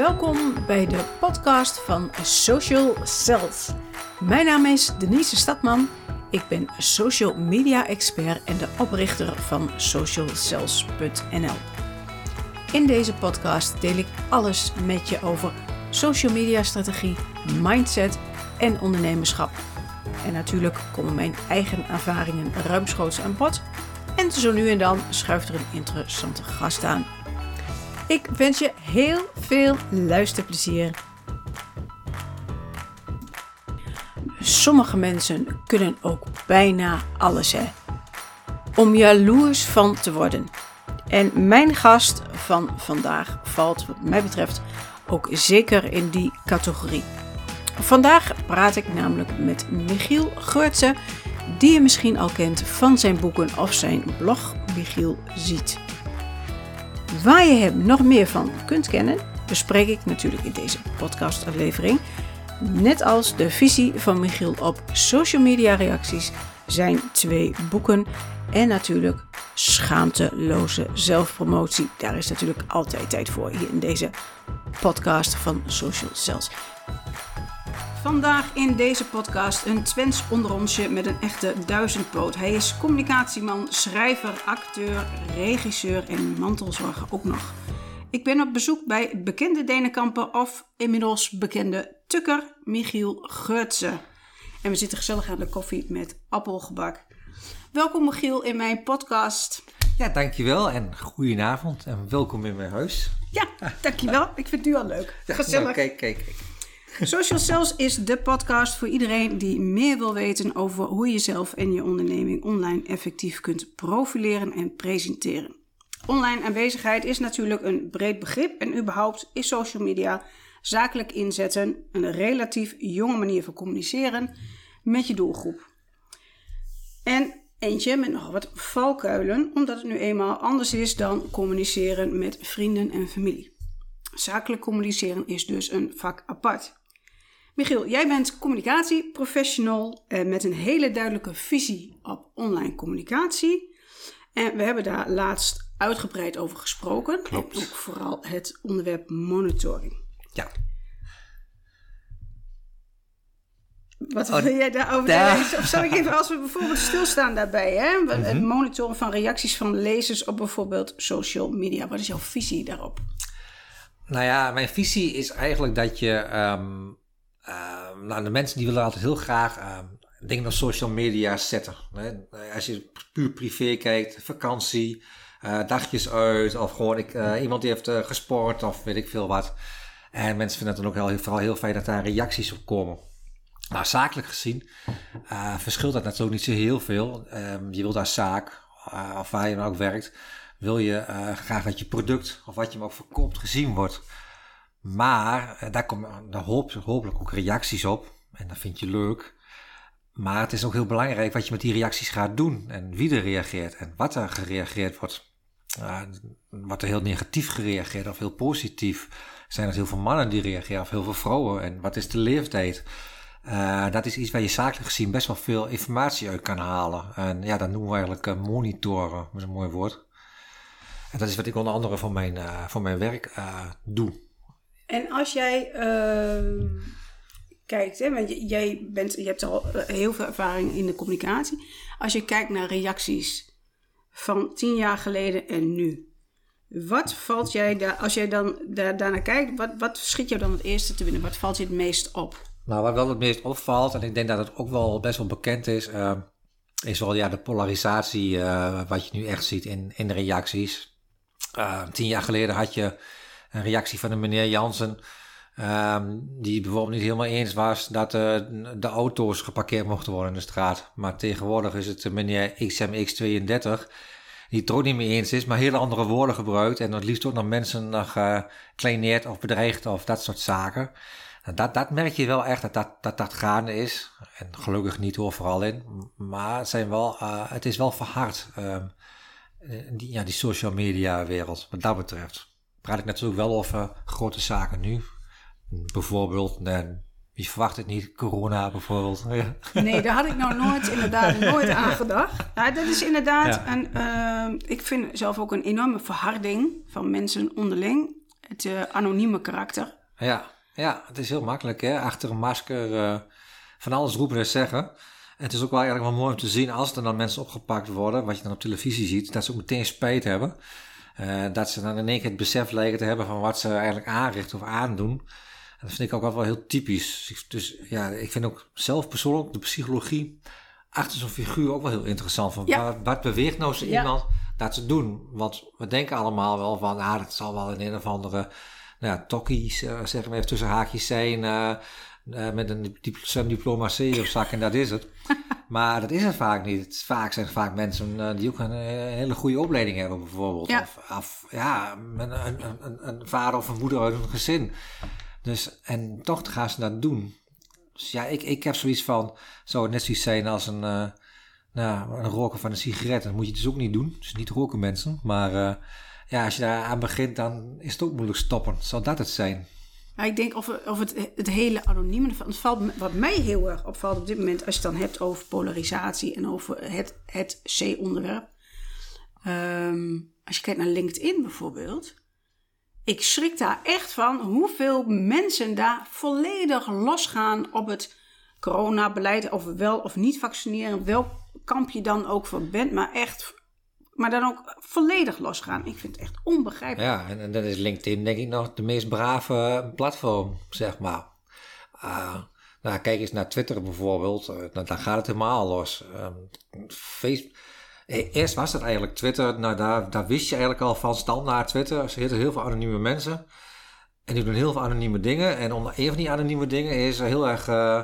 Welkom bij de podcast van Social Cells. Mijn naam is Denise Stadman. Ik ben social media expert en de oprichter van socialcells.nl. In deze podcast deel ik alles met je over social media strategie, mindset en ondernemerschap. En natuurlijk komen mijn eigen ervaringen ruimschoots aan bod. En zo nu en dan schuift er een interessante gast aan. Ik wens je heel veel luisterplezier. Sommige mensen kunnen ook bijna alles, hè? Om jaloers van te worden. En mijn gast van vandaag valt, wat mij betreft, ook zeker in die categorie. Vandaag praat ik namelijk met Michiel Geurtse, die je misschien al kent van zijn boeken of zijn blog Michiel Ziet. Waar je hem nog meer van kunt kennen, bespreek ik natuurlijk in deze podcastaflevering. Net als de visie van Michiel op social media reacties, zijn twee boeken en natuurlijk schaamteloze zelfpromotie. Daar is natuurlijk altijd tijd voor hier in deze podcast van Social Cells. Vandaag in deze podcast een Twents onderonsje met een echte duizendpoot. Hij is communicatieman, schrijver, acteur, regisseur en mantelzorger ook nog. Ik ben op bezoek bij bekende Denenkampen of inmiddels bekende Tukker Michiel Geurtse. En we zitten gezellig aan de koffie met appelgebak. Welkom Michiel in mijn podcast. Ja, dankjewel en goedenavond en welkom in mijn huis. Ja, dankjewel. Ik vind het nu al leuk. Gezellig. Nou, kijk, kijk, kijk. Social Cells is de podcast voor iedereen die meer wil weten over hoe je jezelf en je onderneming online effectief kunt profileren en presenteren. Online aanwezigheid is natuurlijk een breed begrip en überhaupt is social media zakelijk inzetten een relatief jonge manier van communiceren met je doelgroep. En eentje met nog wat valkuilen, omdat het nu eenmaal anders is dan communiceren met vrienden en familie. Zakelijk communiceren is dus een vak apart. Michiel, jij bent communicatieprofessional eh, met een hele duidelijke visie op online communicatie. En we hebben daar laatst uitgebreid over gesproken. Klopt. En ook vooral het onderwerp monitoring. Ja. Wat Oh, wil jij daarover daar- zeggen? Of zal ik even, als we bijvoorbeeld stilstaan daarbij, hè? Mhm. het monitoren van reacties van lezers op bijvoorbeeld social media. Wat is jouw visie daarop? Nou ja, mijn visie is eigenlijk dat je... ehm, nou, de mensen die willen altijd heel graag ehm, dingen op social media zetten. Hè? Als je puur privé kijkt, vakantie, eh, dagjes uit... of gewoon ik, eh, iemand die heeft eh, gesport of weet ik veel wat. En mensen vinden het dan ook heel, vooral heel fijn dat daar reacties op komen. Nou, zakelijk gezien verschilt dat natuurlijk niet zo heel veel. Ehm, je wil daar zaak, of waar je dan ook werkt, wil je graag dat je product of wat je hem ook verkoopt gezien wordt. Maar eh, daar komen daar hoop, hopelijk ook reacties op. En dat vind je leuk. Maar het is ook heel belangrijk wat je met die reacties gaat doen. En wie er reageert en wat er gereageerd wordt. Uh, wordt er heel negatief gereageerd of heel positief? Zijn er heel veel mannen die reageren of heel veel vrouwen? En wat is de leeftijd? Uh, dat is iets waar je zakelijk gezien best wel veel informatie uit kan halen. En ja, dat noemen we eigenlijk monitoren. Dat is een mooi woord. En dat is wat ik onder andere voor mijn, voor mijn werk doe. En als jij uh, kijkt, hè, want jij bent, je hebt al heel veel ervaring in de communicatie. Als je kijkt naar reacties van tien jaar geleden en nu. Wat valt jij daar, als jij dan daar, daarnaar kijkt, wat, wat schiet jou dan het eerste te binnen? Wat valt je het meest op? Nou, wat wel het meest opvalt, en ik denk dat het ook wel best wel bekend is, uh, is wel ja, de polarisatie uh, wat je nu echt ziet in, in de reacties. Uh, tien jaar geleden had je een reactie van een meneer Jansen, um, die bijvoorbeeld niet helemaal eens was dat de auto's geparkeerd mochten worden in de straat. Maar tegenwoordig is het meneer XMX32, die het er ook niet mee eens is, maar hele andere woorden gebruikt en het liefst ook nog mensen nog kleineert of bedreigt of dat soort zaken. En dat, dat merk je wel echt dat dat, dat gaande is. En gelukkig niet overal in. Maar het, zijn wel, uh, het is wel verhard. Uh, die, ja, die social media wereld. Wat dat betreft. Praat ik natuurlijk wel over grote zaken nu. Bijvoorbeeld, en wie verwacht het niet? Corona bijvoorbeeld. Ja. Nee, daar had ik nou nooit inderdaad nooit aan gedacht. Ja, dat is inderdaad ja. een, uh, ik vind zelf ook een enorme verharding van mensen onderling. Het uh, anonieme karakter. Ja, ja, het is heel makkelijk hè. Achter een masker uh, van alles roepen en zeggen. En het is ook wel eigenlijk wel mooi om te zien als er dan mensen opgepakt worden, wat je dan op televisie ziet, dat ze ook meteen spijt hebben. Uh, dat ze dan in één keer het besef lijken te hebben van wat ze eigenlijk aanrichten of aandoen. En dat vind ik ook wel heel typisch. Dus ja, ik vind ook zelf persoonlijk de psychologie achter zo'n figuur ook wel heel interessant. Van Ja. wat, wat beweegt nou zo Ja. iemand dat te doen? Want we denken allemaal wel van, ah, dat zal wel in een of andere nou ja, tokkies, eh, zeg maar even tussen haakjes zijn, eh, eh, met een zo'n diploma C of zak en dat is het. maar dat is het vaak niet. Het is vaak zijn het vaak mensen eh, die ook een, eh, hele goede opleiding hebben bijvoorbeeld. Ja. Of, of ja, met een, een, een, vader of een moeder uit een gezin. Dus, en toch gaan ze dat doen. Dus ja, ik, ik heb zoiets van, zou het net zoiets zijn als een, eh, nou, een roken van een sigaret. Dat moet je dus ook niet doen. Dus niet roken mensen. Maar ja, als je daar aan begint, dan is het ook moeilijk stoppen. Zou dat het zijn? Maar ik denk of, het, het hele anonieme, het valt, wat mij heel erg opvalt op dit moment, als je het dan hebt over polarisatie en over het, het C-onderwerp. Ehm, als je kijkt naar LinkedIn bijvoorbeeld. Ik schrik daar echt van hoeveel mensen daar volledig losgaan op het coronabeleid. Of wel of niet vaccineren. Welk kamp je dan ook voor bent. Maar echt, maar dan ook volledig losgaan. Ik vind het echt onbegrijpelijk. Ja, en, en dan is LinkedIn denk ik nog de meest brave platform, zeg maar. Ah, nou, kijk eens naar Twitter bijvoorbeeld. eh, nou, daar gaat het helemaal los. Ehm, Facebook. eh, Eerst was het eigenlijk Twitter, nou daar, daar wist je eigenlijk al van standaard Twitter. Er zitten heel veel anonieme mensen. En die doen heel veel anonieme dingen. En onder een van die anonieme dingen is er heel erg eh,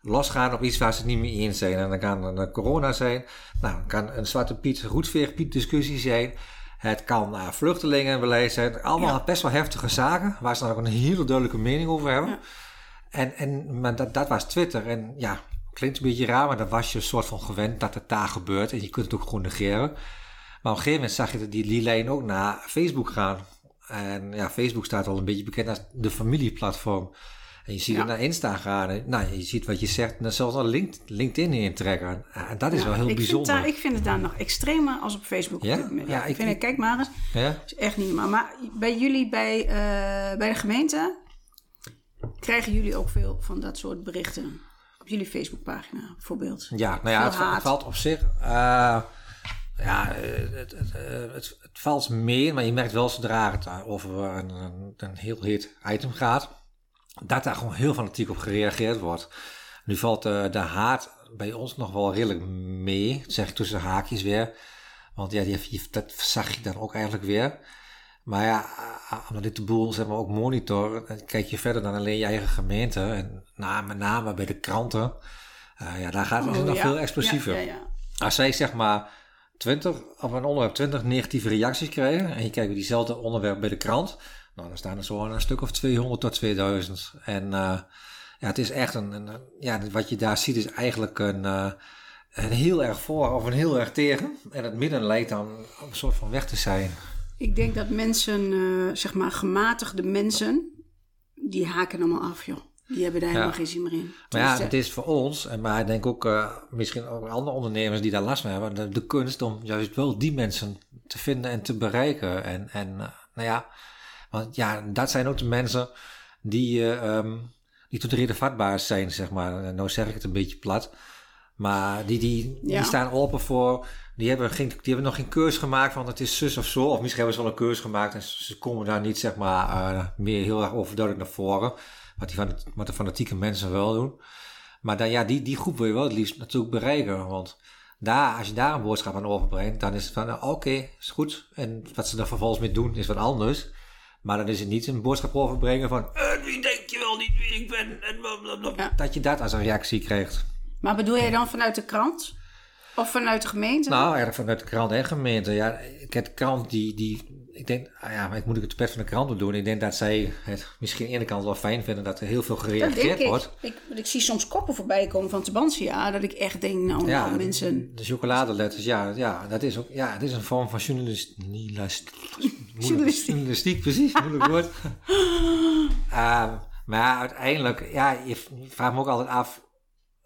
losgaan op iets waar ze het niet mee eens zijn. En dan kan een corona zijn. Nou, dan kan een Zwarte Piet, Roetveeg Piet discussie zijn. Het kan uh, vluchtelingenbeleid zijn. Allemaal Ja. best wel heftige zaken. Waar ze dan ook een hele duidelijke mening over hebben. Ja. En, en, maar dat, dat was Twitter. En ja, klinkt een beetje raar, maar dan was je een soort van gewend dat het daar gebeurt. En je kunt het ook gewoon negeren. Maar op een gegeven moment zag je die, die lijn ook naar Facebook gaan. En ja, Facebook staat al een beetje bekend als de familieplatform. En je ziet Ja. het naar Insta gaan. En, nou, je ziet wat je zegt. En dan zelfs naar Link- LinkedIn intrekken. En dat is Ja, wel heel ik bijzonder. Vind daar, ik vind het daar nog extremer als op Facebook. Ja? Op ik- vind, ik- kijk maar eens. ja? is echt niet normaal. Maar bij jullie, bij, eh, bij de gemeente, krijgen jullie ook veel van dat soort berichten? Op jullie Facebookpagina bijvoorbeeld. Ja, nou ja, Veel het, haat. valt op zich. eh, ja, het, het, eh, het, het valt meer, maar je merkt wel zodra het over een, een, een heel heet item gaat, dat daar gewoon heel fanatiek op gereageerd wordt. Nu valt eh, de haat bij ons nog wel redelijk mee, zeg ik tussen haakjes weer. Want ja, die, dat zag je dan ook eigenlijk weer. Maar ja, omdat ik de boel zeg maar ook monitor, kijk je verder dan alleen je eigen gemeente. En na, met name bij de kranten, eh, ja, daar gaat het Oh, nog ja. veel explosiever. Ja, ja, ja. Als zij zeg maar 20 op een onderwerp 20 negatieve reacties krijgen en je kijkt bij diezelfde onderwerp bij de krant, nou dan staan er zo een stuk of 200 tot 2000. En eh, ja, het is echt een, een- ja, wat je daar ziet is eigenlijk een, eh, een heel erg voor of een heel erg tegen. En het midden lijkt dan een soort van weg te zijn. Ik denk dat mensen, eh, zeg maar gematigde mensen, die haken allemaal af, joh. Die hebben daar helemaal Ja. geen zin meer in. Maar ja, Dus, het is voor ons, en maar ik denk ook uh, misschien ook andere ondernemers die daar last van hebben, de, de, kunst om juist wel die mensen te vinden en te bereiken. En, en uh, nou ja, want ja, dat zijn ook de mensen die, uh, um, die tot reden vatbaar zijn, zeg maar. Nou zeg ik het een beetje plat. Maar die, die, Ja. die staan open voor, die hebben, geen, die hebben nog geen keus gemaakt, want het is zus of zo. Of misschien hebben ze wel een keus gemaakt en ze komen daar niet, zeg maar, uh, meer heel erg overduidelijk naar voren. Wat, die van, wat de fanatieke mensen wel doen. Maar dan, ja, die, die groep wil je wel het liefst natuurlijk bereiken. Want daar, als je daar een boodschap aan overbrengt, dan is het van, oké, okay, is goed. En wat ze daar vervolgens mee doen, is wat anders. Maar dan is het niet een boodschap overbrengen van, eh, wie denk je wel niet wie ik ben? En blablabla. Ja. Dat je dat als een reactie krijgt. Maar bedoel jij dan vanuit de krant? Of vanuit de gemeente? Nou, eigenlijk vanuit de krant en gemeente. Ja, ik heb de krant die, die ik denk, ah ja, maar ik moet ik het pet van de krant doen. Ik denk dat zij het misschien aan de ene kant wel fijn vinden dat er heel veel gereageerd wordt. Ik. Ik, ik zie soms koppen voorbij komen van Tubantia, dat ik echt denk, nou, ja, nou mensen... De chocoladeletters, ja, ja, dat is ook, ja, het is een vorm van journalist, journalistiek. journalistiek, precies, moeilijk woord. um, maar uiteindelijk, ja, je vraagt me ook altijd af,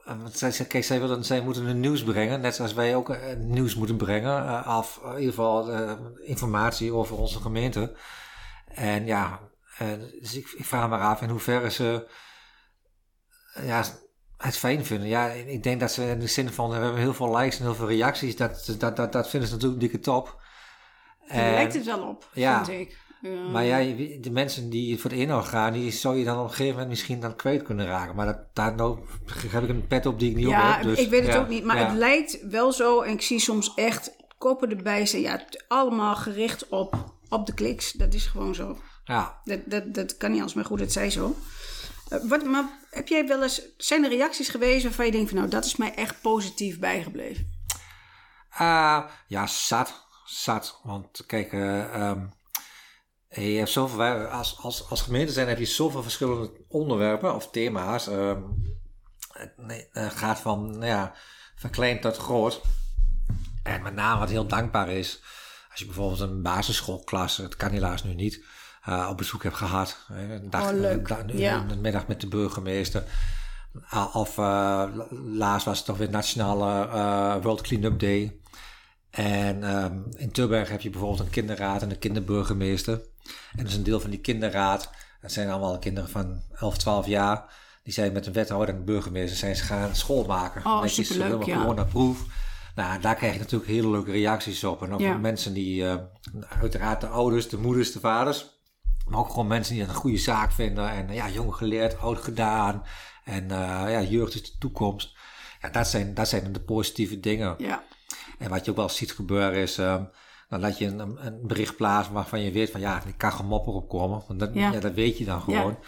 want zij, kijk, zij, willen, zij moeten een nieuws brengen, net zoals wij ook uh, nieuws moeten brengen. Uh, of in ieder geval informatie over onze gemeente. En ja, dus ik, ik vraag me af in hoeverre ze ja, het fijn vinden. Ja, ik denk dat ze in de zin van we hebben heel veel likes en heel veel reacties. Dat, dat, dat, dat vinden ze natuurlijk dikke top. Daar lijkt het wel op, ja, vind ik. Maar ja, de mensen die voor de inhoud gaan, die zou je dan op een gegeven moment misschien dan kwijt kunnen raken. Maar dat, daar nou, heb ik een pet op die ik niet ja, op heb. Dus, ik weet het ja, ook niet. Maar ja. het lijkt wel zo. En ik zie soms echt koppen erbij staan. Ja, allemaal gericht op, op de kliks. Dat is gewoon zo. Ja, Dat, dat, dat kan niet anders, maar goed, het zij zo. Eh, wat, maar heb jij wel eens... Zijn er reacties geweest waarvan je denkt van... Nou, dat is mij echt positief bijgebleven? Ah, ja, zat. Zat. Want kijk, eh, ehm, je hebt zoveel, als, als, als gemeente zijn heb je zoveel verschillende onderwerpen of thema's. ehm, het het gaat van, nou ja, van klein tot groot. En met name wat heel dankbaar is, als je bijvoorbeeld een basisschoolklas, het kan helaas nu niet, eh, op bezoek hebt gehad. Een dag, Oh, leuk. een dag- Ja. een middag met de burgemeester. Of eh, laatst was het toch weer Nationale eh, World Cleanup Day. En ehm, in Tilburg heb je bijvoorbeeld een kinderraad en een kinderburgemeester. En dus een deel van die kinderraad, dat zijn allemaal kinderen van 11, 12 jaar. Die zijn met een wethouder en een burgemeester zijn ze gaan school maken. Oh, Netjes, superleuk, helemaal ja. proef. Nou, daar krijg je natuurlijk hele leuke reacties op. En ook Ja. mensen die, eh, uiteraard de ouders, de moeders, de vaders. Maar ook gewoon mensen die het een goede zaak vinden. En ja, jong geleerd, oud gedaan. En eh, ja, jeugd is de toekomst. Ja, dat zijn, dat zijn de positieve dingen. Ja. En wat je ook wel ziet gebeuren is, ehm, dan laat je een, een bericht plaatsen waarvan je weet van ja, er kan gemopper op komen. Want dat, Ja. ja. dat weet je dan gewoon.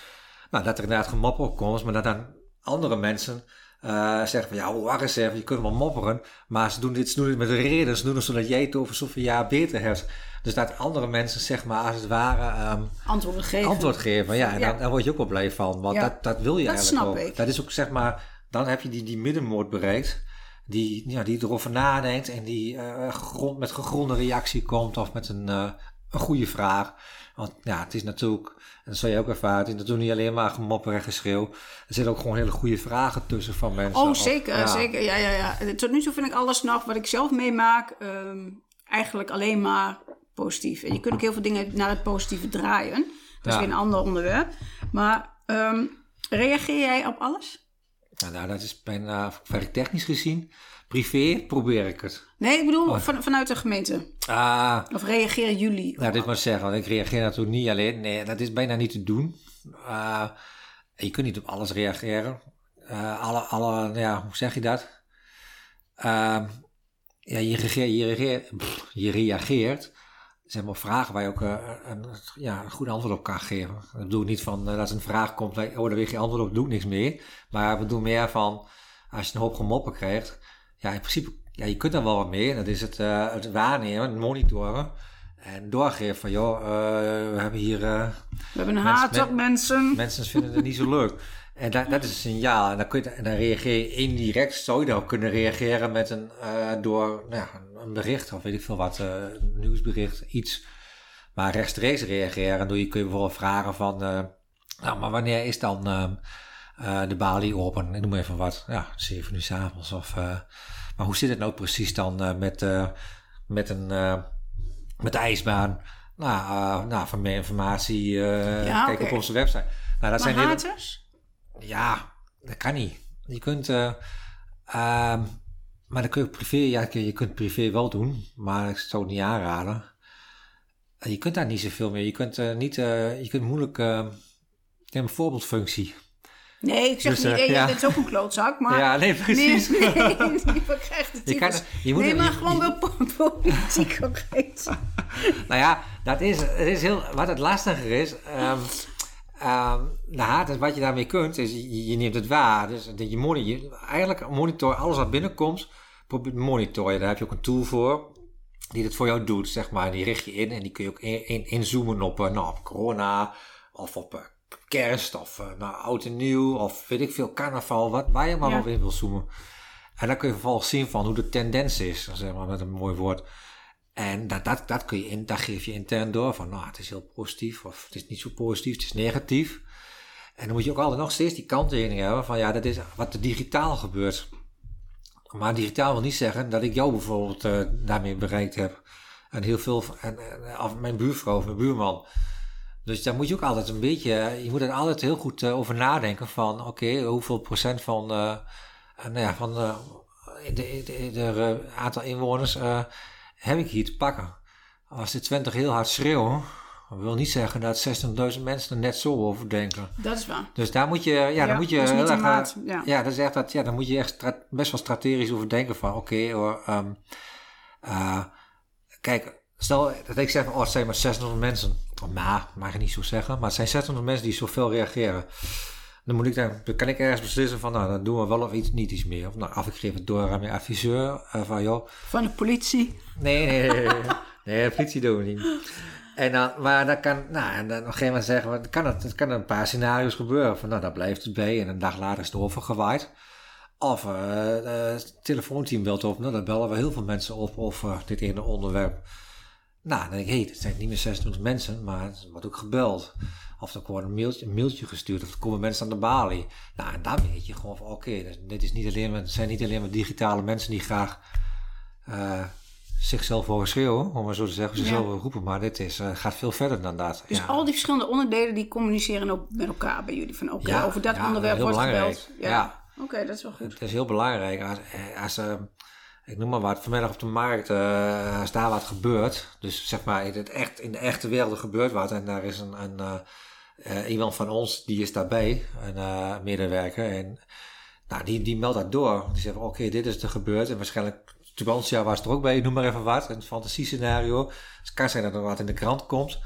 Nou, dat er inderdaad gemopper op komt, maar dat dan andere mensen eh, zeggen van ja, wacht eens even, je kunt wel mopperen. Maar ze doen dit, ze doen dit met een reden, ze doen het zodat jij het over zoveel jaar beter hebt. Dus dat andere mensen zeg maar als het ware ehm, Antwoorden geven. antwoord geven. Ja, en Ja. Dan, daar word je ook wel blij van. Want dat, dat wil je Dat eigenlijk snap ook. ik. Dat is ook zeg maar, dan heb je die, die middenmoot bereikt. Die, ja, die erover nadenkt en die gegrond, met gegronde reactie komt of met een, eh, een goede vraag. Want ja, het is natuurlijk, en dat zal je ook ervaren, het is natuurlijk niet alleen maar gemopper en geschreeuw. Er zitten ook gewoon hele goede vragen tussen van mensen. Oh, Of- zeker, ja. zeker. Ja, ja, ja. Tot nu toe vind ik alles nog wat ik zelf meemaak ehm, eigenlijk alleen maar positief. En je kunt ook heel veel dingen naar het positieve draaien. Dat is Ja. weer een ander onderwerp. Maar ehm, reageer jij op alles? Nou, dat is bijna werktechnisch gezien. Privé probeer ik het. Nee, ik bedoel Oh. van, vanuit de gemeente. Ah, Of reageren jullie? Nou, dit moet ik zeggen, want ik reageer natuurlijk niet alleen. Nee, dat is bijna niet te doen. Uh, je kunt niet op alles reageren. Uh, alle, alle, ja, hoe zeg je dat? Uh, ja, je, reageert, je, reageert, pff, je reageert. Zeg maar vragen waar je ook uh, een, ja, een goed antwoord op kan geven. Dat bedoel ik niet van uh, dat er een vraag komt, oh, daar weet je antwoord op, doe ik niks meer. Maar ik bedoel meer van, als je een hoop gemoppen krijgt, ja, in principe, ja, je kunt daar wel wat mee. Dat is het, uh, het waarnemen, het monitoren. En doorgeven van, joh, we hebben hier... We hebben een haat op mensen. Mensen vinden het niet zo leuk. En dat, dat is een signaal. En dan, kun je, en dan reageer je indirect, zou je daarop kunnen reageren met een, uh, door nou ja, een bericht of weet ik veel wat, uh, een nieuwsbericht, iets. Maar rechtstreeks reageren, doe je, kun je bijvoorbeeld vragen van, uh, nou, maar wanneer is dan de balie open? Ik noem even wat, ja, 7 uur s'avonds. Of, maar hoe zit het nou precies dan met, met een met de ijsbaan. Nou, nou van meer informatie, ja, kijk okay. op onze website. Nou, dat maar zijn haters? Hele... Ja, dat kan niet. Je kunt, uh, maar dan kun je privé, ja, je kunt privé wel doen, maar ik zou het niet aanraden. Je kunt daar niet zoveel meer. Je kunt niet, je kunt moeilijk, hebt een voorbeeldfunctie. Nee, ik zeg Dus, niet, eh, ja. dat is ook een klootzak, maar... Ja, nee, precies. Nee, nee, het Je kan- je moet Nee, maar je- gewoon wel po- politiek correct. Nou ja, dat is, het is heel, wat het lastiger is. ehm haat is wat je daarmee kunt, is je, je neemt het waar. Dus dat je, monitor, je eigenlijk monitor alles wat binnenkomt, probeer monitor je. Daar heb je ook een tool voor die dat voor jou doet, zeg maar. Die richt je in en die kun je ook in- in- inzoomen op, eh, nou, op corona of op eh, kerst of eh, nou, oud en nieuw of weet ik veel, carnaval, wat, waar je maar Ja. op in wil zoomen. En dan kun je vervolgens zien van hoe de tendens is, zeg maar met een mooi woord. En dat, dat, dat, kun je in, dat geef je intern door van, nou, het is heel positief of het is niet zo positief, het is negatief. En dan moet je ook altijd nog steeds die kanttekening hebben van, ja, dat is wat er digitaal gebeurt. Maar digitaal wil niet zeggen dat ik jou bijvoorbeeld eh, daarmee bereikt heb. En heel veel, en, en, of mijn buurvrouw of mijn buurman. Dus daar moet je ook altijd een beetje, je moet er altijd heel goed uh, over nadenken van, oké, hoeveel procent van, uh, nou ja, van uh, de, de, de, aantal inwoners heb ik hier te pakken. Als de 20 heel hard schreeuwen, dat wil niet zeggen dat 60.000 mensen er net zo over denken. Dat is waar. Dus daar moet je, ja, ja dan moet je dat is niet heel erg, maat, ja. ja, dat is echt dat, ja, dan moet je echt best wel strategisch over denken van, oké, hoor, ehm, uh, kijk, stel dat ik zeg, oh, het zijn maar 600 mensen. Nou, mag je niet zo zeggen, maar het zijn 600 mensen die zoveel reageren. Dan, moet ik dan, dan kan ik ergens beslissen van, nou, dan doen we wel of iets, niet iets meer. Of nou, of ik geef het door aan mijn adviseur, uh, van joh. Van de politie. Nee, nee, nee, nee, nee de politie doen we niet. En dan, maar dan kan, nou, en dan op een gegeven moment zeggen we, kan het, het kan een paar scenario's gebeuren. Van, nou, daar blijft het bij en een dag later is het overgewaaid. Of uh, het telefoonteam belt op. Nou, dan bellen we heel veel mensen op over dit ene onderwerp. Nou, dan denk ik, hé, hey, het zijn niet meer 26 mensen, maar het wordt ook gebeld. Of er wordt een mailtje, een mailtje gestuurd, of er komen mensen aan de balie. Nou, en dan weet je gewoon van, oké, okay, dit is niet alleen maar, het zijn niet alleen maar digitale mensen die graag uh, zichzelf horen schreeuwen, om maar zo te zeggen, zichzelf ja. roepen, maar dit is, uh, gaat veel verder dan dat. Dus ja. al die verschillende onderdelen, die communiceren ook met elkaar bij jullie. Van, oké, okay, ja, over dat onderwerp wordt gebeld. Ja. Oké, okay, dat is wel goed. Het is heel belangrijk. Als, als uh, ik noem maar wat, vanmiddag op de markt, uh, als daar wat gebeurt, dus zeg maar in, het echt, in de echte wereld gebeurt wat en daar is een, een iemand van ons, die is daarbij, een medewerker, en nou, die, die meldt dat door. Die zegt, oké, dit is er gebeurd en waarschijnlijk Tubantia was er ook bij, noem maar even wat, een fantasiescenario. Het kan zijn dat er wat in de krant komt.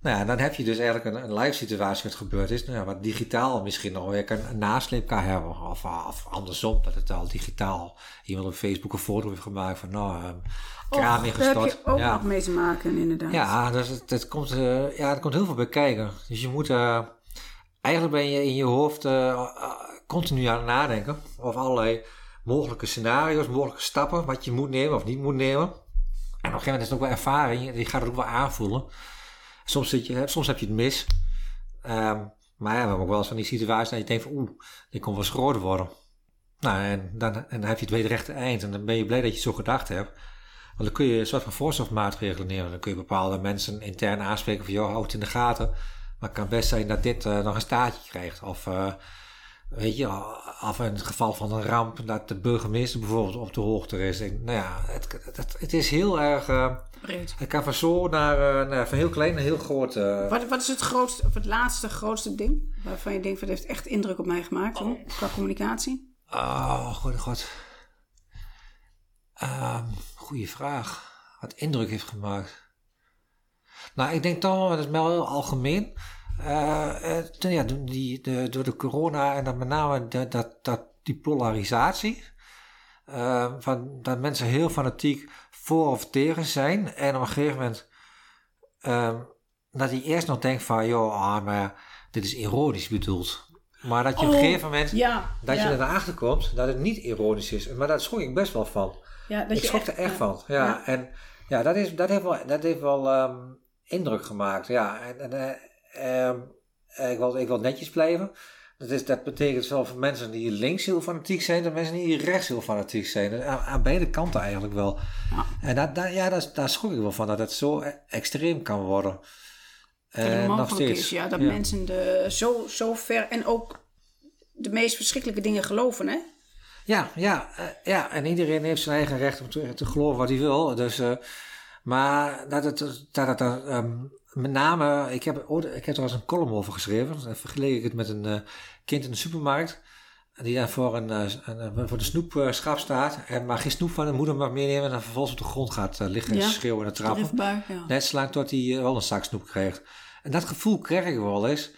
Nou ja, dan heb je dus eigenlijk een, een live situatie wat gebeurd is. Nou ja, wat digitaal misschien nog weer een, een nasleep kan hebben. Of, of andersom, dat het al digitaal iemand op Facebook een foto heeft gemaakt van nou, um, kraam ingestort. Daar heb je ook ja. nog mee te maken, inderdaad. Ja, dus het, het komt, uh, ja, er komt heel veel bij kijken. Dus je moet, uh, eigenlijk ben je in je hoofd uh, continu aan het nadenken over allerlei mogelijke scenario's, mogelijke stappen, wat je moet nemen of niet moet nemen. En op een gegeven moment is het ook wel ervaring, je gaat het ook wel aanvoelen. Soms, zit je, soms heb je het mis. Um, maar ja, we hebben ook wel eens van die situaties dat je denkt van oeh, dit kon wel groter worden. Nou, en dan, en dan heb je het wederrechte eind en dan ben je blij dat je het zo gedacht hebt. Want dan kun je een soort van voorzorgsmaatregelen nemen. Dan kun je bepaalde mensen intern aanspreken van joh, houd het in de gaten. Maar het kan best zijn dat dit uh, nog een staartje krijgt. Of uh, weet je, of in het geval van een ramp dat de burgemeester bijvoorbeeld op de hoogte is. En, nou ja, het, het, is heel erg... Uh, Breed. Het van zo naar, naar van heel klein naar heel groot. Uh... Wat, wat is het grootste, of het laatste grootste ding waarvan je denkt, dat heeft echt indruk op mij gemaakt oh. qua communicatie? Oh, god, god. Uh, goeie vraag. Wat indruk heeft gemaakt. Nou, ik denk toch wel, dat is wel heel algemeen. Uh, uh, ja, die, de, door de corona en dan met name de, dat, dat, die polarisatie. Uh, van, dat mensen heel fanatiek voor of tegen zijn. En op een gegeven moment um, dat hij eerst nog denkt van, joh, ah, maar dit is ironisch bedoeld. Maar dat je oh, op een gegeven moment, ja, dat ja. je erachter komt dat het niet ironisch is. Maar daar schrok ik best wel van. Ja, dat ik je schrok er echt van. Ja, Ja. en ja, dat, is, dat heeft wel, dat heeft wel um, indruk gemaakt. Ja, en, en uh, um, ik, wil, ik wil netjes blijven. Dat, is, dat betekent zowel voor mensen die links heel fanatiek zijn, dan mensen die rechts heel fanatiek zijn. Aan, aan beide kanten eigenlijk wel. Ja. En dat, dat, ja, daar, daar schrok ik wel van, dat het zo e- extreem kan worden. En nog steeds. is, ja, dat mensen de, zo, zo ver en ook de meest verschrikkelijke dingen geloven, hè? Ja, ja, uh, ja, en iedereen heeft zijn eigen recht om te, te geloven wat hij wil. Dus, uh, maar dat het, dat het um, met name, ik heb, ik heb er eens een column over geschreven. Dan vergeleek ik het met een uh, kind in de supermarkt. Die daar voor, een, een, voor de snoepschap staat. En maar geen snoep van de moeder mag meenemen. En dan vervolgens op de grond gaat liggen en Ja, schreeuwen en trappen. Ja. Net zolang tot hij wel een zak snoep krijgt. En dat gevoel krijg ik wel eens.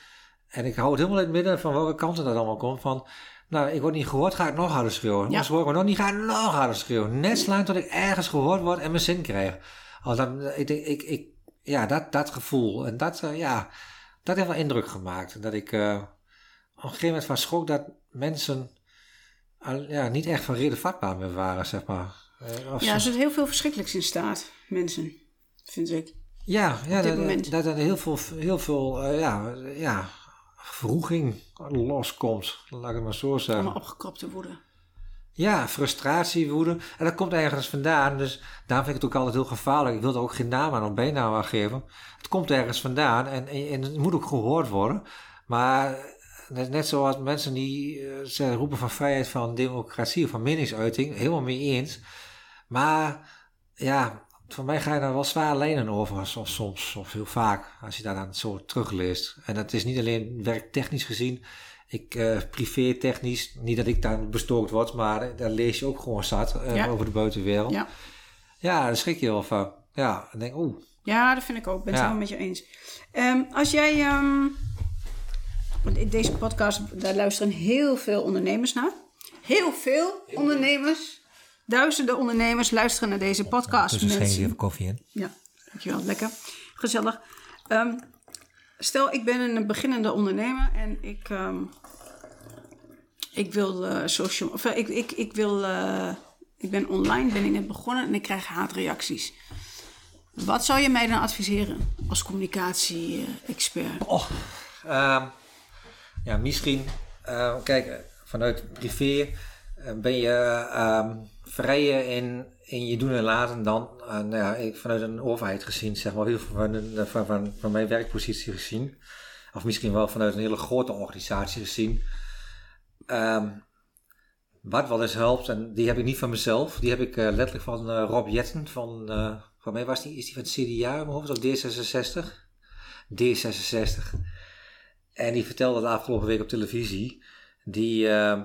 En ik hou het helemaal in het midden van welke kanten dat allemaal komt. Van, nou, ik word niet gehoord, ga ik nog harder schreeuwen. Ja. Als ik nog niet, ga ik nog harder schreeuwen. Net zolang tot ik ergens gehoord word en mijn zin krijg. Als dan, ik, ik, ik, ik, ja, dat, dat gevoel. En dat, uh, ja, dat heeft wel indruk gemaakt. Dat ik uh, op een gegeven moment van schrok dat mensen uh, ja, niet echt van reden vatbaar meer waren, zeg maar. Uh, Ja, er zit heel veel verschrikkelijks in staat, mensen, vind ik. Ja, ja dat, dat er heel veel, heel veel ja, ja, vroeging loskomt, laat ik het maar zo zeggen. Allemaal opgekropte woede. Ja, frustratie, woede. En dat komt ergens vandaan. Dus daarom vind ik het ook altijd heel gevaarlijk. Ik wil er ook geen naam aan of bijnaam aan geven. Het komt ergens vandaan en, en het moet ook gehoord worden. Maar net, net zoals mensen die uh, ze roepen van vrijheid van democratie of van meningsuiting, helemaal mee eens. Maar ja, voor mij ga je daar wel zwaar lijnen over soms, soms, of heel vaak, als je daar dan zo terugleest. En dat is niet alleen werktechnisch gezien, ik uh, privé technisch, niet dat ik daar bestookt word, maar daar lees je ook gewoon zat uh, ja. over de buitenwereld. Ja. ja, daar schrik je wel van. Ja, en denk, oeh. Ja, dat vind ik ook. Ik ben het helemaal met je eens. Um, als jij, um, want in deze podcast, daar luisteren heel veel ondernemers naar. Heel veel ondernemers. Duizenden ondernemers luisteren naar deze podcast. Dus er even koffie in. Ja, dankjewel. Lekker. Gezellig. Um, stel, ik ben een beginnende ondernemer en ik, um, ik wil uh, social, of, ik, ik, ik wil, uh, ik ben online, ben ik net begonnen en ik krijg haatreacties. Wat zou je mij dan adviseren als communicatie-expert? Oh, ja, misschien, uh, kijk, vanuit privé ben je um, vrijer in, in je doen en laten dan, uh, nou ja, vanuit een overheid gezien, zeg maar, van, van, van, van mijn werkpositie gezien. Of misschien wel vanuit een hele grote organisatie gezien. Um, wat wel eens helpt, en die heb ik niet van mezelf, die heb ik uh, letterlijk van uh, Rob Jetten, van, uh, van mij was die, is die van het CDA mijn hoofd, of D66? D66. En die vertelde de afgelopen week op televisie, die, uh,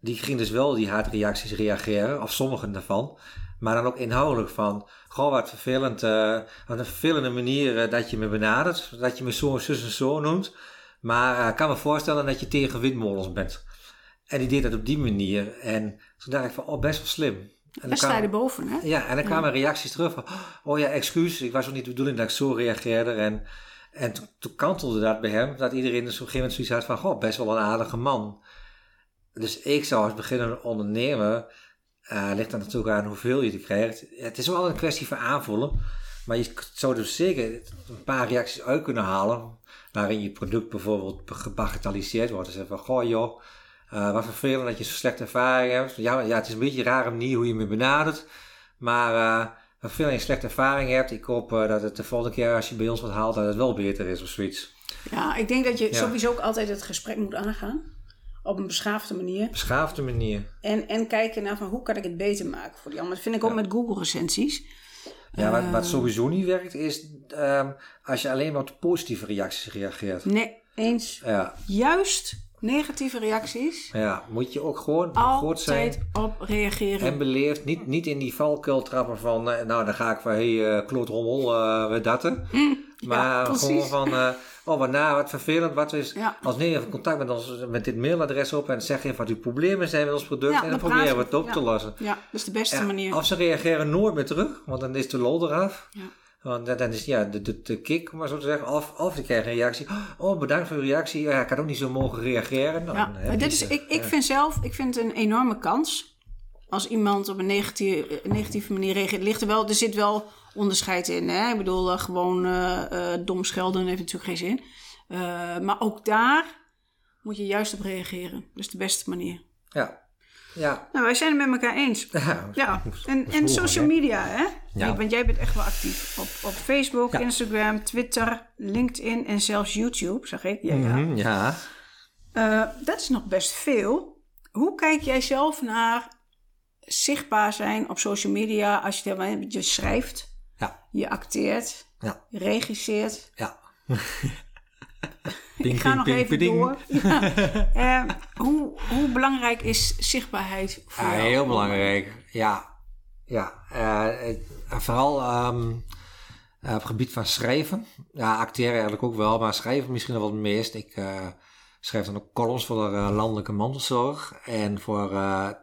die ging dus wel die haatreacties reageren, of sommigen daarvan. Maar dan ook inhoudelijk van, gewoon wat vervelend, wat een vervelende manier dat je me benadert, dat je me zo en zus en zo noemt. Maar uh, ik kan me voorstellen dat je tegen windmolens bent. En die deed dat op die manier. En toen dacht ik van, oh, best wel slim. En dan sta je erboven, hè? Ja, en dan kwamen ja. reacties terug van, oh ja, excuus, ik was ook niet de bedoeling dat ik zo reageerde. En, en toen, toen kantelde dat bij hem, dat iedereen dus op een gegeven moment zoiets had van, goh, best wel een aardige man. Dus ik zou als beginnende ondernemer, uh, ligt dan natuurlijk aan hoeveel je er krijgt. Het is wel een kwestie van aanvoelen. Maar je zou dus zeker een paar reacties uit kunnen halen. Waarin je product bijvoorbeeld gebagatelliseerd wordt. Dus van, goh joh, uh, wat vervelend dat je zo slechte ervaring hebt. Ja, ja, het is een beetje een rare manier hoe je me benadert. Maar uh, wat veel je slechte ervaring hebt. Ik hoop uh, dat het de volgende keer als je bij ons wat haalt, dat het wel beter is of zoiets. Ja, ik denk dat je ja. sowieso ook altijd het gesprek moet aangaan op een beschaafde manier. Beschaafde manier. En, en kijken naar van hoe kan ik het beter maken voor die anderen. Dat vind ik ook ja. met Google recensies. Ja, wat, wat sowieso niet werkt is um, als je alleen maar op de positieve reacties reageert. Nee, eens. Ja. Juist negatieve reacties. Ja, moet je ook gewoon goed zijn. op reageren. En beleefd. Niet, niet in die valkuil trappen van, nou dan ga ik van, hé, hey, uh, klootrommel, uh, we datten. Mm, maar ja, gewoon van... Uh, Oh, wat wat vervelend. Wat is, ja. Als neem even contact met ons, met dit mailadres op en zeg even wat uw problemen zijn met ons product. Ja, en dan, dan proberen we het op te lossen. Ja, dat is de beste manier. Of ze reageren nooit meer terug, want dan is de lol eraf. Ja. Want dan is ja, de, de, de kick, om maar zo te zeggen. Of, of je krijgt een reactie. Oh, bedankt voor uw reactie. Ja, ik had ook niet zo mogen reageren. Nou, ja, dit is, ik, ik vind zelf, ik vind het een enorme kans. Als iemand op een negatieve, negatieve manier reageert, ligt er wel, er zit wel onderscheid in. Hè? Ik bedoel, uh, gewoon uh, uh, dom schelden heeft natuurlijk geen zin. Maar ook daar moet je juist op reageren. Dat is de beste manier. Ja. Ja. Nou, wij zijn het met elkaar eens. Ja. ja. En, en social media, hè? Ja. Want jij bent echt wel actief op, op Facebook, ja. Instagram, Twitter, LinkedIn en zelfs YouTube, zag ik. Ja. ja. Mm -hmm, ja. Dat is nog best veel. Hoe kijk jij zelf naar zichtbaar zijn op social media als je, je schrijft, ja. je acteert, ja. je regisseert? Ja. Ding, ik ga ding, nog ding, even door. Ja. uh, hoe, hoe belangrijk is zichtbaarheid voor jou? Heel belangrijk, ja. ja. Uh, vooral um, uh, op het gebied van schrijven. Ja, acteren eigenlijk ook wel, maar schrijven misschien nog wel het meest. Ik schrijf dan ook columns voor de landelijke mantelzorg. En voor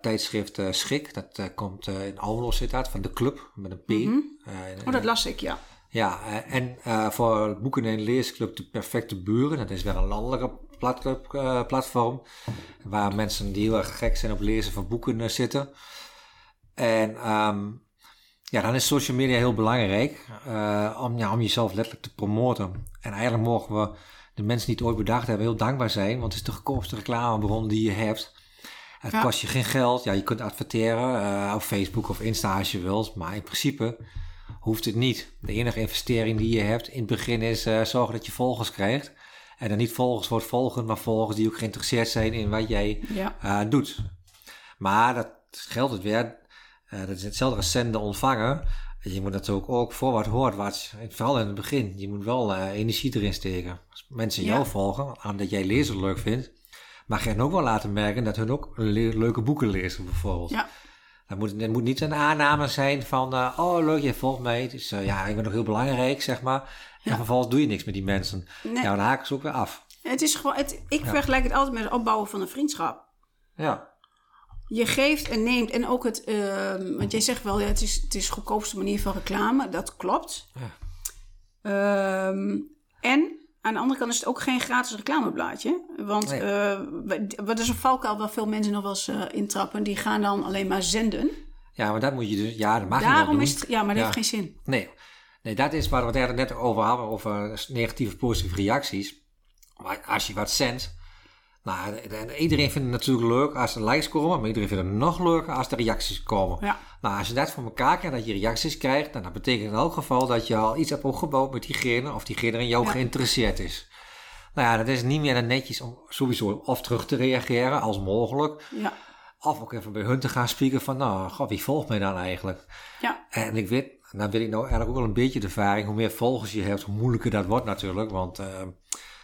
tijdschrift Schik, dat komt in Almelo zit dat, van de club, met een P. Mm -hmm. oh, dat las ik, ja. Ja, en uh, voor boeken en leesclub De Perfecte Buren. Dat is weer een landelijke platclub, uh, platform. Waar mensen die heel erg gek zijn op lezen van boeken uh, zitten. En um, ja, dan is social media heel belangrijk om, ja, om jezelf letterlijk te promoten. En eigenlijk mogen we de mensen die het ooit bedacht hebben heel dankbaar zijn. Want het is de goedkoopste reclamebron die je hebt. Het Ja. kost je geen geld. Ja, je kunt adverteren eh, op Facebook of Insta als je wilt. Maar in principe hoeft het niet. De enige investering die je hebt in het begin is eh, zorgen dat je volgers krijgt. En dan niet volgers wordt volgen, maar volgers die ook geïnteresseerd zijn in wat jij Ja. eh, doet. Maar dat geldt het weer. dat is hetzelfde als zenden ontvangen. Je moet natuurlijk ook voor wat hoort, wat, vooral in het begin. Je moet wel eh, energie erin steken. Als mensen Ja. jou volgen, omdat jij lezen leuk vindt, mag je hen ook wel laten merken dat hun ook le- leuke boeken lezen, bijvoorbeeld. Ja. Het moet, moet niet een aanname zijn van, eh, oh leuk, je volgt mij. Dus ja, ik ben nog heel belangrijk, zeg maar. En vervolgens doe je niks met die mensen. Nee. Ja, dan haken ze ook weer af. Het is gewoon, het, ik vergelijk het altijd met het opbouwen van een vriendschap. Ja. Je geeft en neemt en ook het, ehm, want jij zegt wel, ja, het is, het is de goedkoopste manier van reclame. Dat klopt. Ja. Ehm, en aan de andere kant is het ook geen gratis reclameblaadje. Want Nee. eh, wat is een valkuil waar veel mensen nog wel eens eh, intrappen. Die gaan dan alleen maar zenden. ja, maar dat moet je dus, ja, dat mag je wel Daarom doen. is het, ja, maar dat Ja. heeft geen zin. Nee. nee, dat is waar we het net over hadden, over negatieve positieve reacties. Maar als je wat zendt, nou, en iedereen vindt het natuurlijk leuk als er likes komen, maar iedereen vindt het nog leuker als er reacties komen. Ja. Nou, als je dat voor elkaar krijgt, dat je reacties krijgt, dan dat betekent in elk geval dat je al iets hebt opgebouwd met diegene, of diegene in jou Ja. geïnteresseerd is. Nou ja, dat is niet meer dan netjes om sowieso of terug te reageren als mogelijk, Ja, of ook even bij hun te gaan spieken van, nou, god, wie volgt mij dan eigenlijk? ja, En ik weet, nou weet ik nou eigenlijk ook wel een beetje de ervaring. Hoe meer volgers je hebt, hoe moeilijker dat wordt natuurlijk. Want eh,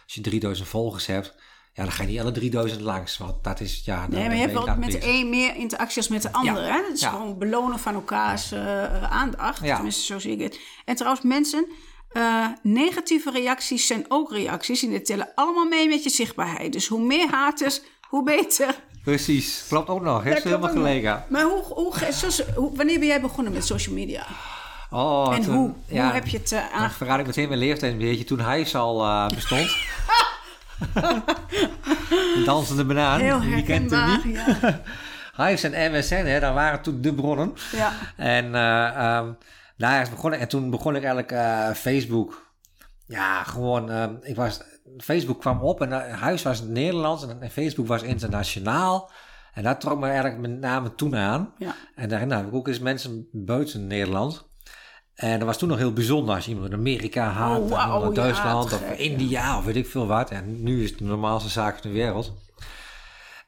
als je 3000 volgers hebt, ja, dan ga je niet alle 3000 langs. Want dat is, ja... dan nee, maar je hebt wel met de een meer interactie als met de ander. Hè? Het is Ja. gewoon belonen van elkaars eh, aandacht. Ja. Tenminste, zo zie ik het. En trouwens, mensen, eh, negatieve reacties zijn ook reacties. En die tellen allemaal mee met je zichtbaarheid. Dus hoe meer haters, hoe beter. Precies, klopt ook nog. Heeft ze helemaal gelijk. Maar hoe, hoe, wanneer ben jij begonnen met social media? Oh, en toen- hoe, ja, hoe heb je het eh, Dan aange... verraad ik meteen mijn leeftijd een beetje. Toen Hives al eh, bestond. De dansende banaan. Heel Wie kent hem niet? Ja. Hives en MSN, hè, dat waren toen de bronnen. ja. En eh, daar is begonnen. En toen begon ik eigenlijk eh, Facebook. Ja, gewoon. ehm, ik was, Facebook kwam op en uh, huis was in het Nederlands en, en Facebook was internationaal. En dat trok me eigenlijk met name toen aan. Ja. En daarna heb ik ook eens mensen buiten Nederland. En dat was toen nog heel bijzonder als je iemand in Amerika had, Oh, ja, Duitsland of India of weet ik veel wat. En nu is het de normaalste zaak in de wereld.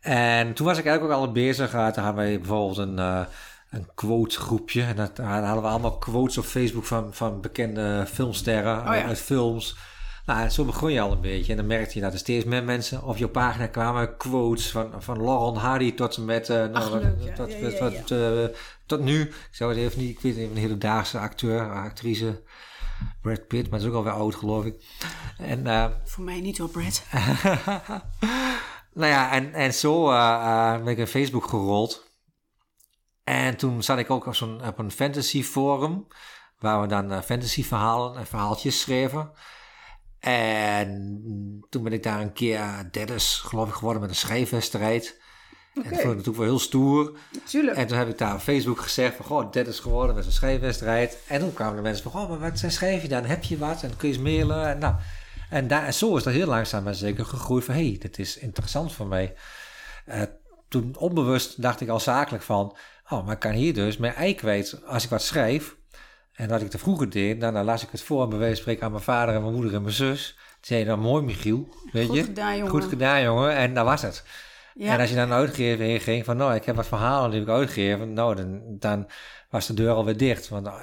En toen was ik eigenlijk ook al bezig. Toen hadden we bijvoorbeeld een, uh, een quote groepje. En dat, dan hadden we allemaal quotes op Facebook van, van bekende filmsterren Oh ja. uit films. Nou, zo begon je al een beetje. En dan merkte je dat er steeds meer mensen op jouw pagina kwamen. Quotes van, van Lauren Hardy tot en met... Uh, Ach, nou, leuk, ja. tot, Ja, tot, ja, tot, uh, tot nu. Ik zou het even niet... Ik weet even een hedendaagse acteur, actrice. Brad Pitt, maar dat is ook alweer oud geloof ik. En... Uh, Voor mij niet hoor, Brad. nou ja, en, en zo uh, ben ik in Facebook gerold. En toen zat ik ook op, zo'n, op een fantasy forum. Waar we dan fantasy verhalen en verhaaltjes schreven. En toen ben ik daar een keer derde, geloof ik, geworden met een schrijfwedstrijd. Okay. En dat vond ik natuurlijk wel heel stoer. Tuurlijk. En toen heb ik daar op Facebook gezegd van, goh, derde is geworden met een schrijfwedstrijd. En toen kwamen de mensen van, goh, maar wat schrijf je dan? Heb je wat? En kun je eens mailen? En, nou, en, daar, en zo is dat heel langzaam maar zeker gegroeid van, hé, hey, dit is interessant voor mij. Uh, toen onbewust dacht ik al zakelijk van, oh, maar ik kan hier dus mijn ei kwijt als ik wat schrijf. En dat ik te vroeger deed, dan, dan las ik het voor bij wijze van spreken aan mijn vader en mijn moeder en mijn zus. Zei dan, mooi Michiel, weet Goed je. Gedaan, jongen. Goed gedaan, jongen. En dat was het. Ja. En als je dan uitgeven heen ging van, nou, ik heb wat verhalen die ik uitgegeven, nou, dan, dan was de deur alweer dicht. Want uh,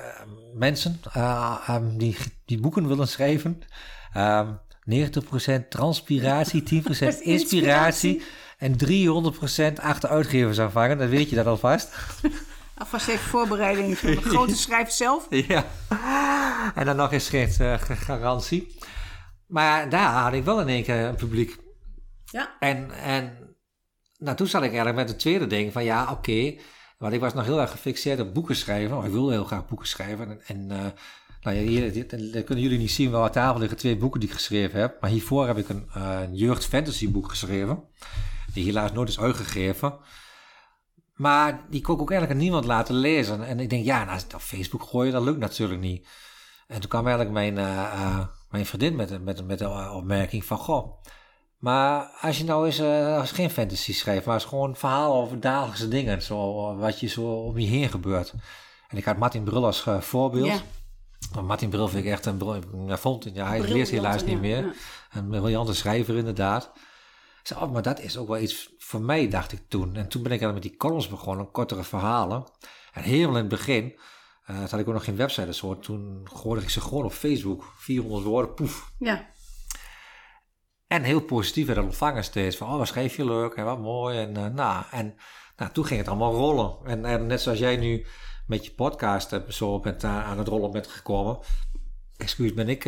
mensen uh, um, die, die boeken willen schrijven, um, 90% transpiratie, 10% inspiratie en 300% achter uitgevers aanvangen, dan weet je dat alvast. Alvast even voorbereiding voor de grote schrijver zelf. Ja, en dan nog eens geen uh, garantie. Maar daar had ik wel in één keer een publiek. Ja. En, en nou, toen zat ik eigenlijk met het tweede ding van ja, oké. Okay, want ik was nog heel erg gefixeerd op boeken schrijven. Ik wilde heel graag boeken schrijven. En, en uh, nou ja, hier, dit, dat kunnen jullie niet zien, wel aan tafel liggen twee boeken die ik geschreven heb. Maar hiervoor heb ik een, uh, een jeugd fantasy boek geschreven. Die helaas nooit is uitgegeven. Maar die kon ik ook eigenlijk aan niemand laten lezen. En ik denk, ja, nou, op Facebook gooien, dat lukt natuurlijk niet. En toen kwam eigenlijk mijn, uh, mijn vriendin met, met, met de opmerking van, goh, Maar als je nou eens uh, als geen fantasy schrijft, maar als gewoon verhalen over dagelijkse dingen, zo, wat je zo om je heen gebeurt. En ik had Martin Bril als uh, voorbeeld. Ja. Martin Bril vind ik echt een vond, ja, hij leert helaas niet meer. Ja. Een briljante schrijver inderdaad. zei, oh, maar dat is ook wel iets voor mij, dacht ik toen. En toen ben ik met die columns begonnen, kortere verhalen. En helemaal in het begin, uh, had ik ook nog geen website zo. Toen gooide ik ze gewoon op Facebook. 400 woorden, poef. Ja. En heel positief werd ontvangen steeds. Van, oh, wat schreef je leuk en wat mooi. En, uh, nou, en nou, toen ging het allemaal rollen. En, en net zoals jij nu met je podcast uh, zo bent, uh, aan het rollen bent gekomen. Excuus, ben ik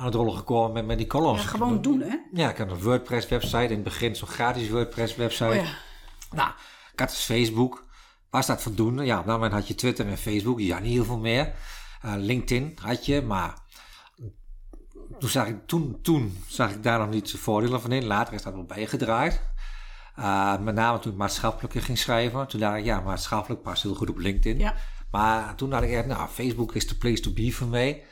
aan het rollen gekomen met, met die columns. Ja, gewoon doen, hè? Ja, ik had een WordPress website. In het begin zo'n gratis WordPress website. Oh, ja. Nou, ik had dus Facebook. Waar staat voldoende? Ja, op dat moment had je Twitter en Facebook. Ja, niet heel veel meer. LinkedIn had je, maar toen zag ik, toen, toen zag ik daar nog niet de voordelen van in. Later is dat wel bijgedraaid. Uh, met name toen ik maatschappelijke ging schrijven. Toen dacht ik, ja, maatschappelijk past heel goed op LinkedIn. Ja. Maar toen dacht ik echt, nou, Facebook is de place to be voor mij.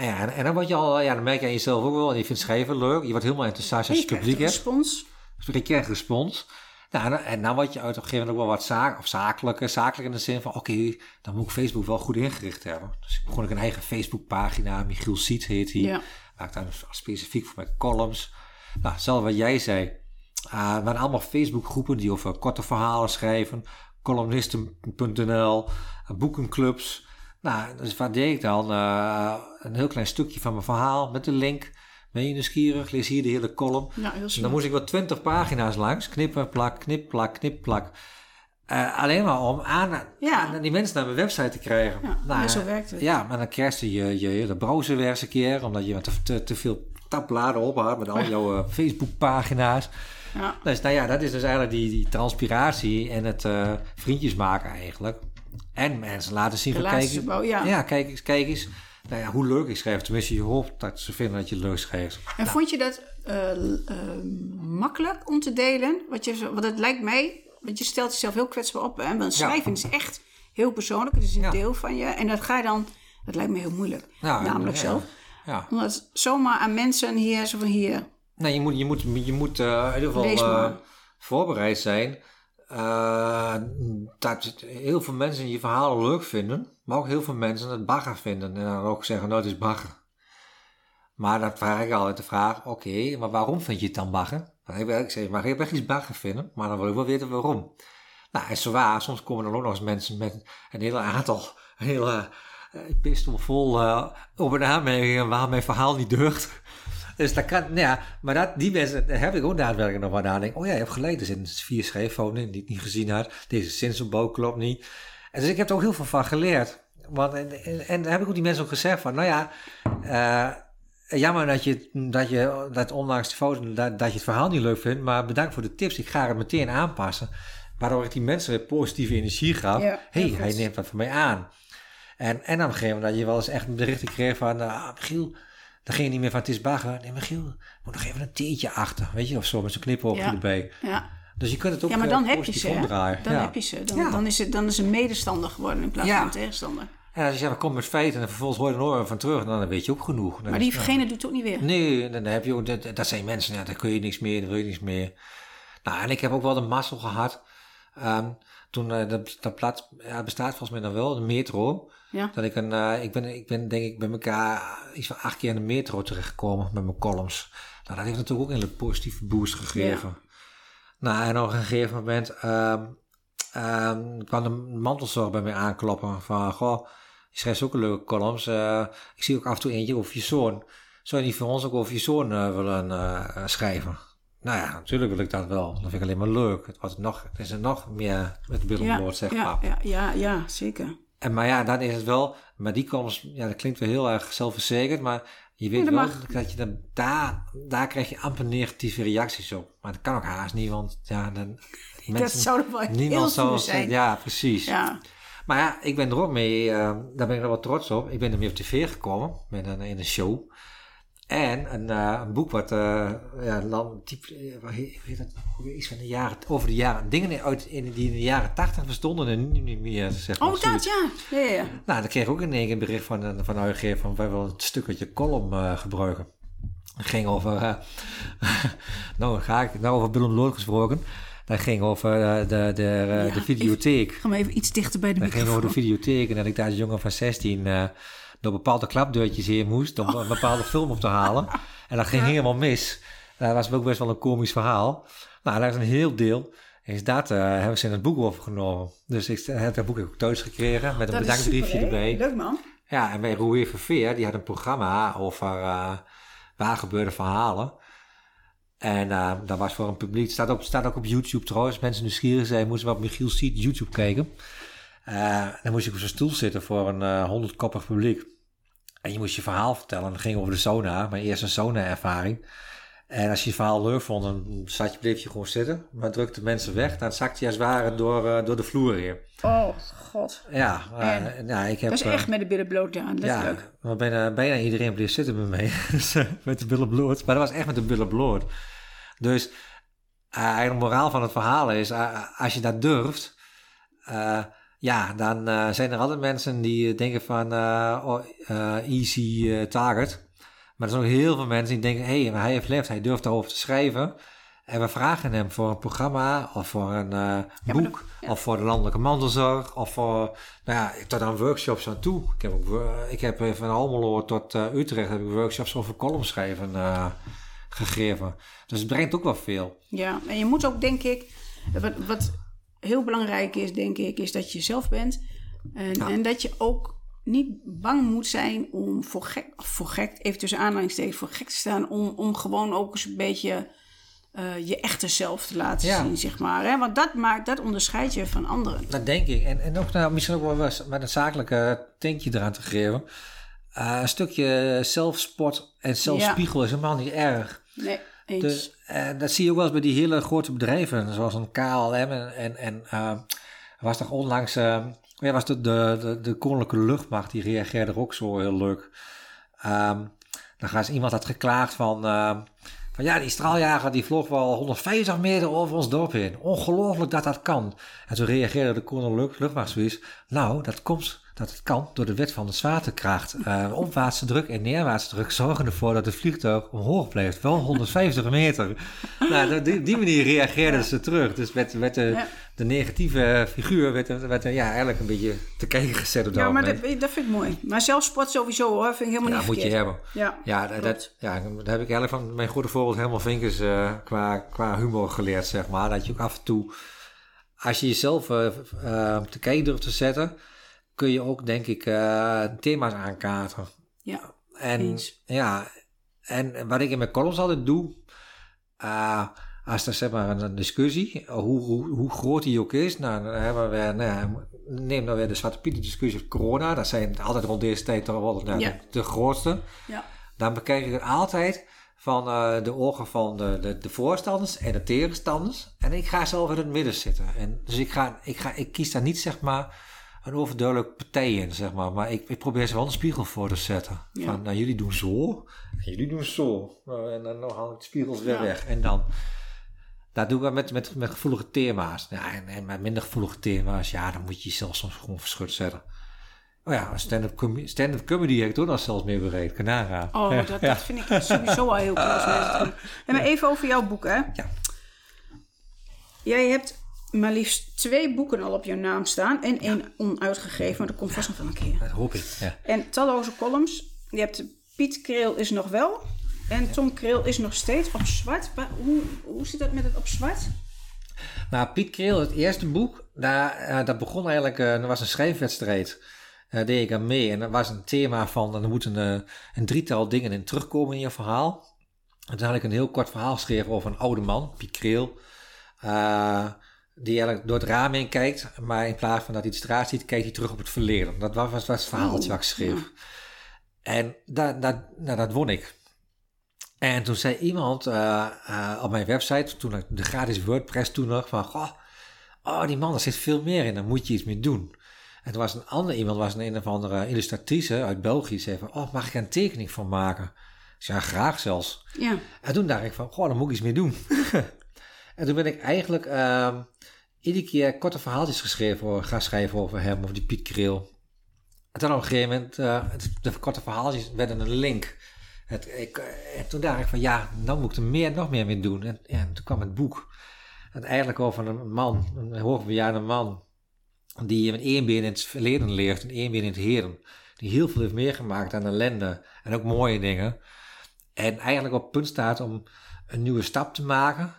En, ja, en, en dan word je al, ja, dan merk je aan jezelf ook wel. Je vindt schrijven leuk. Je wordt helemaal enthousiast als je publiek hebt. respons. Dus ik krijg respons. Nou, en dan word je uit op een gegeven moment ook wel wat zaak, of zakelijker, zakelijk in de zin van, oké, dan moet ik Facebook wel goed ingericht hebben. Dus ik begon ik een eigen Facebookpagina, Michiel Siet heet hij. Ja. Dan specifiek voor mijn columns. Nou, zelfs wat jij zei. Uh, waren allemaal Facebookgroepen die over korte verhalen schrijven. Columnisten.nl, boekenclubs. Nou, dus wat deed ik dan? Uh, een heel klein stukje van mijn verhaal met de link ben je nieuwsgierig? Lees hier de hele column. Ja, heel dan moest ik wel twintig pagina's langs. Knippen, plak, knip, plak, knip, plak. Uh, alleen maar om aan, ja. aan, die mensen naar mijn website te krijgen. Ja, nou, zo werkt het. Ja, maar dan kerste je je hele browser weer eens een keer. Omdat je te, te, te veel tabbladen op had met al jouw uh, Facebook-pagina's. Ja. Dus nou ja, dat is dus eigenlijk die, die transpiratie en het uh, vriendjes maken eigenlijk. En mensen laten zien van kijk, ja. ja, kijk eens, kijk eens nou ja, hoe leuk ik schrijf. Tenminste, je hoopt dat ze vinden dat je leuk schrijft. En nou. vond je dat uh, uh, makkelijk om te delen? Wat je, want het lijkt mij, want je stelt jezelf heel kwetsbaar op. Hè? Want schrijving is echt heel persoonlijk. Het is een deel van je. En dat ga je dan, dat lijkt me heel moeilijk. namelijk zelf. Ja. Omdat zomaar aan mensen hier, zo van hier. Nee, je moet, je moet, je moet uh, in ieder geval voorbereid zijn. Uh, dat heel veel mensen je verhalen leuk vinden, maar ook heel veel mensen het bagger vinden en dan ook zeggen, nou het is bagger. Maar dan vraag ik altijd de vraag, oké, maar waarom vind je het dan bagger? Ik zeg, maar ik heb echt iets bagger vinden, maar dan wil ik wel weten waarom. Nou, en zo waar, soms komen er ook nog eens mensen met een hele aantal, een hele uh, pistol vol uh, op een waar mijn verhaal niet deugt. Dus dat kan, nou ja, maar dat, die mensen, daar heb ik ook daadwerkelijk nog wat nadenken. Oh ja, je hebt gelijk, er zijn vier schrijffouten die ik niet gezien had. Deze sensorbouw klopt niet. En dus ik heb er ook heel veel van geleerd. Want, en, en, en daar heb ik ook die mensen ook gezegd van, nou ja, uh, jammer dat je, dat je, dat ondanks de fouten, dat, dat je het verhaal niet leuk vindt. Maar bedankt voor de tips, ik ga het meteen aanpassen. Waardoor ik die mensen weer positieve energie gaf. Ja, hey, hij neemt dat voor mij aan. En, en op een gegeven moment dat je wel eens echt een bericht kreeg van, uh, Giel, dan ging je niet meer van het is bagger. Nee, maar Giel, moet nog even een teentje achter. Weet je, of zo, met zo'n knipoogje ja. erbij. Ja. Dus je kunt het ook Ja, maar dan heb je ze, Dan heb je ze. Dan, dan, is het, dan is een medestander geworden in plaats van een tegenstander. En als je zegt, kom met feiten en vervolgens hoor je er nog van terug, dan weet je ook genoeg. maar diegene doet het ook niet weer. Nee, dan heb je ook, dat, dat zijn mensen, ja, daar kun je niks meer, daar wil je niks meer. Nou, en ik heb ook wel de mazzel gehad. Um, toen, uh, dat, dat plaats ja, bestaat volgens mij nog wel, de metro. Ja. Dat ik een, uh, ik ben, ik ben denk ik bij elkaar iets van acht keer in de metro terechtgekomen met mijn columns. Nou, dat heeft natuurlijk ook een hele positieve boost gegeven. Ja. Nou, en op een gegeven moment um, um, kwam de mantelzorg bij mij aankloppen van, goh, je schrijft ook leuke columns. Uh, ik zie ook af en toe eentje over je zoon. Zou je niet voor ons ook over je zoon uh, willen schrijven? Nou ja, natuurlijk wil ik dat wel. Dat vind ik alleen maar leuk. Het, wordt nog, het is er nog meer met billenboord, zeg ja, maar. Ja, ja, ja, zeker. En, maar ja, dan is het wel, maar die komst, ja, dat klinkt wel heel erg zelfverzekerd, maar je weet wel dat je dan, daar, daar krijg je amper negatieve reacties op. Maar dat kan ook haast niet, want ja, dan. Mensen, dat zou er wel niemand zou zijn. Ja, precies. Ja. Maar ja, ik ben er ook mee, uh, daar ben ik er wel trots op. Ik ben er mee op tv gekomen, met een, in een show. En een, uh, een boek wat, uh, ja, land, type, uh, heet dat, iets van de jaren, over de jaren, dingen uit, in, die in de jaren tachtig bestonden en nu niet meer, zeg maar. Oh, dat, ja. ja. Ja, ja. Nou, dan kreeg ik ook in één keer een bericht van, van de uitgever van, wij willen een stuk uit je column gebruiken. Dat ging over, nou ga ik, nou over Willem Lood gesproken. Dat ging over de, de, ja, de videotheek. Ga maar even iets dichter bij de Dat microfoon. ging over de videotheek en dat ik daar als jongen van 16 door bepaalde klapdeurtjes heen moest om een bepaalde film op te halen. En dat ging helemaal mis. Dat was ook best wel een komisch verhaal. Nou, daar is een heel deel. Is dat uh, hebben ze in het boek overgenomen. Dus ik heb dat boek ook thuis gekregen met een dat bedankbriefje super, erbij. Leuk man. Ja, en bij Roué Verveer, die had een programma over uh, waar gebeurde verhalen. En uh, dat was voor een publiek, het staat, op, staat ook op YouTube trouwens. Mensen nieuwsgierig zijn, moeten op Michiel Siet YouTube kijken. Uh, dan moest je op zo'n stoel zitten voor een honderdkoppig publiek. En je moest je verhaal vertellen. Dat ging over de sauna, mijn eerste sauna-ervaring. En als je je verhaal leuk vond, dan zat je, bleef je gewoon zitten. Maar drukte mensen weg, dan zakte je als het ware door, uh, door de vloer heen. Oh, god. Ja, uh, ja ik heb... Dat is echt met de billen bloot aan, ja, maar bijna, bijna iedereen bleef zitten bij mij. dus, met de billen bloot. Maar dat was echt met de billen bloot. Dus eigenlijk de moraal van het verhaal is, als je dat durft... ja, dan zijn er altijd mensen die denken van oh, easy target... Maar er zijn ook heel veel mensen die denken: hé, hey, hij heeft lef, hij durft daarover te schrijven. En we vragen hem voor een programma of voor een uh, boek dan, ja. of voor de landelijke mantelzorg of voor, nou ja, tot aan workshops aan toe. Ik heb, ook, ik heb van Almelo tot uh, Utrecht heb ik workshops over columnschrijven uh, gegeven. Dus het brengt ook wel veel. Ja, en je moet ook, denk ik, wat, wat heel belangrijk is, denk ik, is dat je zelf bent. En, ja. en dat je ook niet bang moet zijn om voor gek, voor gek even tussen aanhalingstekens, voor gek te staan, om, om gewoon ook eens een beetje uh, je echte zelf te laten ja. zien, zeg maar. Hè? Want dat maakt, dat onderscheidt je van anderen. Dat denk ik. En, en ook nou, misschien ook wel met een zakelijke tankje eraan te geven. Uh, een stukje zelfsport en zelfspiegel ja. is helemaal niet erg. Nee, eens. Dus uh, dat zie je ook wel eens bij die hele grote bedrijven, zoals een KLM en, en, en was toch onlangs... Ja, was de, de, de, koninklijke luchtmacht, die reageerde ook zo heel leuk. Um, dan gaan ze, iemand had geklaagd van, van ja, die straaljager die vloog wel 150 meter over ons dorp heen. Ongelooflijk dat dat kan. En toen reageerde de koninklijke luchtmacht zoiets. Nou, dat komt dat het kan door de wet van de zwaartekracht. Uh, opwaartse druk en neerwaartse druk zorgen ervoor dat het vliegtuig omhoog blijft. Wel 150 meter. nou, die, die manier reageerden ja. ze terug. Dus met, de, ja. de negatieve figuur werd, werd ja, eigenlijk een beetje te kijken gezet op dat Ja, maar dat, dat vind ik mooi. Maar zelfsport sowieso hoor, vind ik helemaal ja, niet moet je hebben. Ja, ja, dat, dat, ja, dat heb ik eigenlijk van mijn goede voorbeeld helemaal vinkers uh, qua, qua humor geleerd, zeg maar. Dat je ook af en toe, als je jezelf uh, te kijken durft te zetten kun je ook, denk ik, uh, thema's aankaarten. Ja, en, eens. Ja, en wat ik in mijn columns altijd doe, uh, als er zeg maar een discussie, hoe, hoe, hoe groot die ook is, nou, dan hebben we weer, nou, neem dan weer de Zwarte Pieten discussie corona, dat zijn altijd rond deze tijd toch wel nou, Ja. de, de grootste. Ja. Dan bekijk ik het altijd van uh, de ogen van de, de, de voorstanders en de tegenstanders. En ik ga zelf in het midden zitten. En dus ik, ga, ik, ga, ik kies daar niet zeg maar een overduidelijk partij in, zeg maar. Maar ik, ik probeer ze wel een spiegel voor te zetten. Ja. Van, nou, jullie doen zo. En jullie doen zo. Nou, en dan haal ik de spiegels weer Ja. weg. En dan... Dat doen we met, met, met gevoelige thema's. Ja, en, en met minder gevoelige thema's, ja, dan moet je jezelf soms gewoon verschut zetten. Oh ja, stand-up com stand comedy heb ik ook nog zelfs mee bereikt. Nagaan. Oh, Ja, dat, vind ik sowieso al heel cool. En maar even over jouw boek, hè? Ja. Jij hebt maar liefst twee boeken al op jouw naam staan en één onuitgegeven, maar dat komt vast nog wel een keer. Dat hoop ik. Ja. En talloze columns. Je hebt Piet Kreel is nog wel en Tom Kreel is nog steeds op zwart. Maar hoe, hoe zit dat met het op zwart? Nou, Piet Kreel, het eerste boek, daar, eh, dat begon eigenlijk, eh, er was een schrijfwedstrijd. Daar deed ik aan mee. En dat was een thema van, er moeten een, een drietal dingen in terugkomen in je verhaal. En toen had ik een heel kort verhaal geschreven over een oude man, Piet Kreel. Die eigenlijk door het raam heen kijkt, maar in plaats van dat hij de straat ziet, kijkt hij terug op het verleden. Dat was, was, was het verhaaltje wat ik schreef. En dat, dat, nou, dat won ik. En toen zei iemand eh, eh, op mijn website, toen ik de gratis WordPress toen nog, van, goh, oh, die man, daar zit veel meer in, daar moet je iets mee doen. En toen was een ander iemand, was een een of andere illustratrice uit België, zei van, oh, mag ik er een tekening van maken? Ik zei, ja, graag zelfs. Ja, En toen dacht ik van, goh, daar moet ik iets mee doen. en toen ben ik eigenlijk ehm iedere keer korte verhaaltjes geschreven, gaan schrijven over hem, over die Piet Kreel. En dan op een gegeven moment, eh, de korte verhaaltjes werden een link. Het, ik, en toen dacht ik van ja, dan moet ik er meer, nog meer mee doen. En, toen kwam het boek. En eigenlijk over een man, een hoogbejaarde man, die met één in het verleden leeft en één been in het heden. Die heel veel heeft meegemaakt aan ellende en ook mooie dingen. En eigenlijk op het punt staat om een nieuwe stap te maken.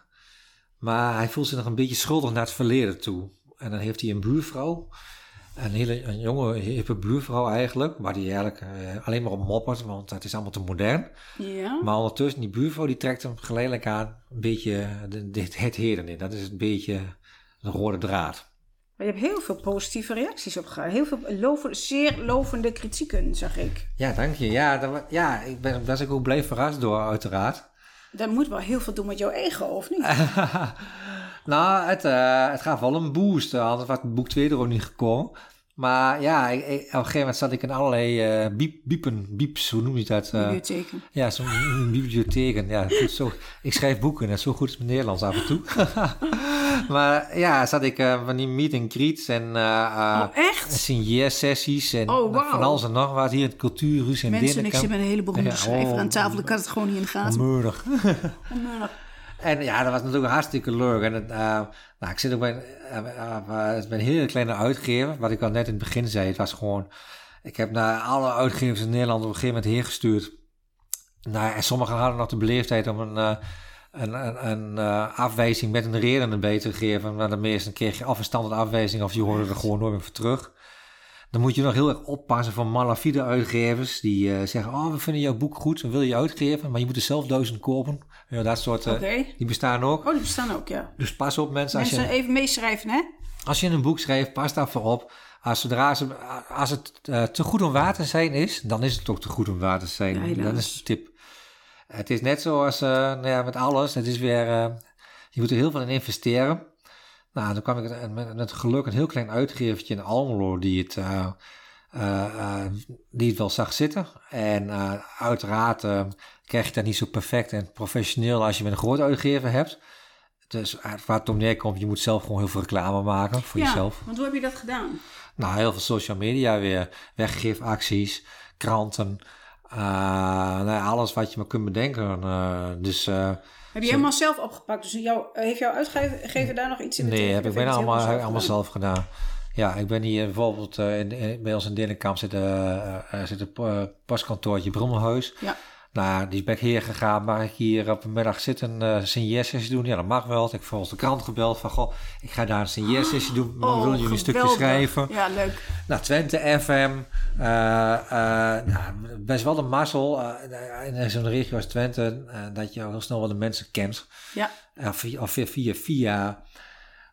Maar hij voelt zich nog een beetje schuldig naar het verleden toe. En dan heeft hij een buurvrouw. Een hele een jonge, hippe buurvrouw eigenlijk. Waar hij eigenlijk uh, alleen maar op moppert, want het is allemaal te modern. Ja. Maar ondertussen, die buurvrouw die trekt hem geleidelijk aan een beetje de, het heden in. Dat is een beetje een rode draad. Maar je hebt heel veel positieve reacties op gehad. Heel veel zeer lovende kritieken, zag ik. Ja, dank je. Ja, dat, ja ik ben, ik ook blij verrast door, uiteraard. Dat moet wel heel veel doen met jouw ego, of niet? nou, het, uh, het gaat wel een boost. Anders was het boek 2 er ook niet gekomen. Maar ja, ik, ik, op een gegeven moment zat ik in allerlei uh, biep, biepen, bieps, hoe noem je dat? Uh, bibliotheken. Ja, zo'n bibliotheken. Ja, goed, zo, ik schrijf boeken en zo goed is mijn Nederlands af en toe. maar ja, zat ik uh, van die meet and greets en uh, oh, signeersessies en oh, wow. van alles en nog wat hier in het cultuurhuis in Mensen, ik zit met een hele beroemde ja, schrijver oh, aan tafel. Ik had het gewoon niet in de gaten. Onmeurig. En ja, dat was natuurlijk hartstikke leuk. En het, uh, nou, ik zit ook bij, uh, uh, een hele kleine uitgever. Wat ik al net in het begin zei. Het was gewoon... Ik heb naar alle uitgevers in Nederland op een gegeven moment heen gestuurd. Nou, en sommigen hadden nog de beleefdheid om een, een, een, een afwijzing met een reden erbij te geven. Maar de meeste kreeg je af een standaard afwijzing of je hoorde er gewoon nooit meer voor terug. Dan moet je nog heel erg oppassen van malafide uitgevers die uh, zeggen: Oh, we vinden jouw boek goed, we willen je uitgeven, maar je moet er zelf duizend kopen. Ja, dat soort. Uh, okay. Die bestaan ook. Oh, die bestaan ook, ja. Dus pas op, mensen. Mensen als je, even meeschrijven, hè? Als je een boek schrijft, pas daarvoor op. Als, zodra ze, als het uh, te goed om waar te zijn is, dan is het ook te goed om waar te zijn. Ja, dat is de tip. Het is net zoals nou ja, met alles. Het is weer, je moet er heel veel in investeren. Nou, dan kwam ik met, met geluk een heel klein uitgevertje in Almelo die het, uh, uh, uh, die het wel zag zitten. En uiteraard krijg je dat niet zo perfect en professioneel als je met een groot uitgever hebt. Dus waar het om neerkomt, je moet zelf gewoon heel veel reclame maken voor ja, jezelf. want hoe heb je dat gedaan? Nou, heel veel social media weer, weggeefacties, kranten, nou, alles wat je maar kunt bedenken. dus heb je helemaal zelf opgepakt? Dus jou, heeft jouw uitgever daar nog iets in Nee, heb ik ben allemaal, zelf, allemaal zelf gedaan. Ja, ik ben hier bijvoorbeeld in, in, bij ons in Denenkamp zit, zit een postkantoortje Brommelhuis. Ja. Nou, die ben ik hier gegaan. Mag ik hier op een middag zitten een uh, signeersessie doen? Ja, dat mag wel. Ik heb volgens de krant gebeld van, goh, ik ga daar een signeersessie doen. Maar oh, willen jullie een stukje schrijven? Ja, leuk. Nou, Twente FM. Uh, uh, nou, best wel de mazzel in zo'n regio als Twente, dat je heel snel wel de mensen kent. Ja. via, via, via, via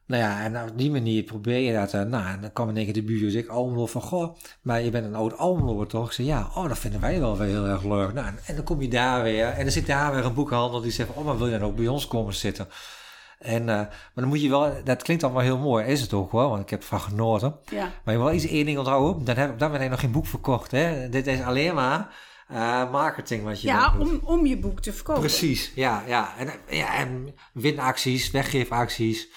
nou ja, en op die manier probeer je dat. Uh, nou, en dan kwam in één keer de buurt dus ik Almelo van, goh, maar je bent een oud Almelo toch? Ik zei, ja, oh, dat vinden wij wel weer heel erg leuk. Nou, en, dan kom je daar weer, en dan zit daar weer een boekhandel die zegt, oh, maar wil je dan ook bij ons komen zitten? En, uh, maar dan moet je wel, dat klinkt allemaal heel mooi, is het ook wel, want ik heb ervan genoten. Ja. Maar je wil iets één ding onthouden, dan heb ik dan ben nog geen boek verkocht, hè. Dit is alleen maar uh, marketing wat je Ja, om, om je boek te verkopen. Precies, ja, ja. En, ja, en winacties, weggeefacties.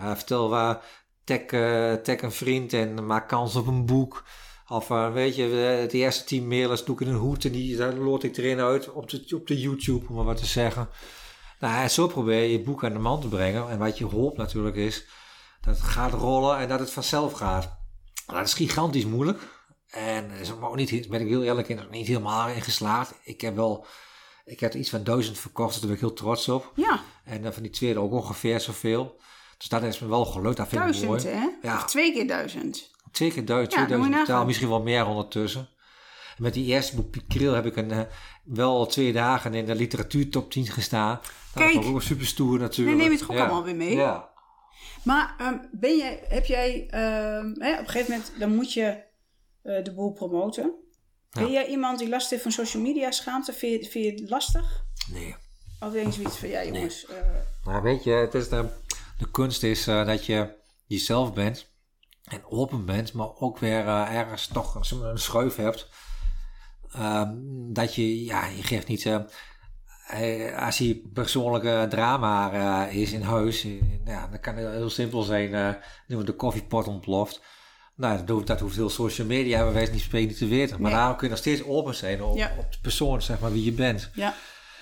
Uh, vertel waar, tag, uh, tag een vriend en maak kans op een boek. Of uh, weet je, het eerste team mailers doe ik in een hoed en die daar lood ik erin uit op de, op de YouTube, om maar wat te zeggen. Nou, en zo probeer je je boek aan de man te brengen. En wat je hoopt natuurlijk is dat het gaat rollen en dat het vanzelf gaat. Nou, dat is gigantisch moeilijk. En is ook niet, ben ik heel eerlijk in, niet helemaal in geslaagd. Ik heb wel, ik heb iets van duizend verkocht, daar ben ik heel trots op. Ja. En van die tweede ook ongeveer zoveel. Dus dat is me wel gelukt. Dat vind duizend, ik mooi. hè? Ja. Of twee keer duizend. Twee keer duizend, ja, 2000 totaal. Misschien wel meer ondertussen. Met die eerste boek Piet heb ik een, uh, wel twee dagen in de literatuurtop 10 gestaan. Kijk. Dat was ook super stoer natuurlijk. Nee, neem het gewoon ja. allemaal weer mee. Ja. Maar um, ben jij, heb jij, um, hè, op een gegeven moment, dan moet je uh, de boel promoten. Ja. Ben jij iemand die last heeft van social media schaamte? Vind je, vind je het lastig? Nee. Of denk je zoiets van, ja jongens. Nee. Uh, nou weet je, het is de de kunst is uh, dat je jezelf bent en open bent, maar ook weer uh, ergens toch een, een schuif hebt. Uh, dat je, ja, je geeft niet. Uh, als hij persoonlijke drama is in huis, ja, dan kan het heel simpel zijn. Uh, de koffiepot ontploft. Nou, dat hoeft, dat hoeft heel social media bij wijze niet spreken niet te weten. Maar Nee. daarom kun je nog steeds open zijn op, Ja. op de persoon, zeg maar, wie je bent. Ja,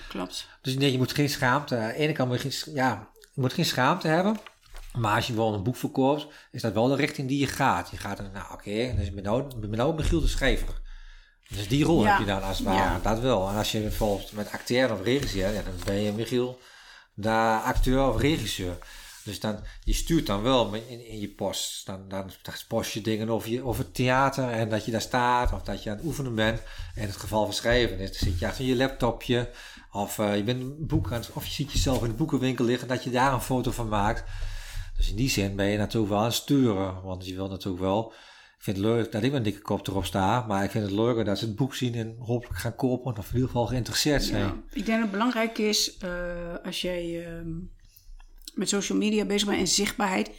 klopt. Dus nee, je moet geen schaamte. Aan de ene kant moet je, geen, ja, je moet geen schaamte hebben. Maar als je wel een boek verkoopt, is dat wel de richting die je gaat. Je gaat er, nou oké, ik ben ik ben nou Michiel de Schrijver. Dus die rol Ja. heb je dan als het ware. Ja. Dat wel. En als je bijvoorbeeld met acteur of regisseur, ja, dan ben je Michiel de acteur of regisseur. Dus dan, je stuurt dan wel in, in je post. Dan, dan, dan post je dingen over, je, over het theater en dat je daar staat of dat je aan het oefenen bent. In het geval van schrijven is, dan zit je achter je laptopje of eh, je bent een boek aan het, of je ziet jezelf in de boekenwinkel liggen dat je daar een foto van maakt. Dus in die zin ben je natuurlijk wel aan het sturen, want je wil natuurlijk wel. Ik vind het leuk dat ik met een dikke kop erop sta, maar ik vind het leuker dat ze het boek zien en hopelijk gaan kopen of in ieder geval geïnteresseerd zijn. Ja. Ik denk dat het belangrijk is eh, als jij ehm, met social media bezig bent en zichtbaarheid.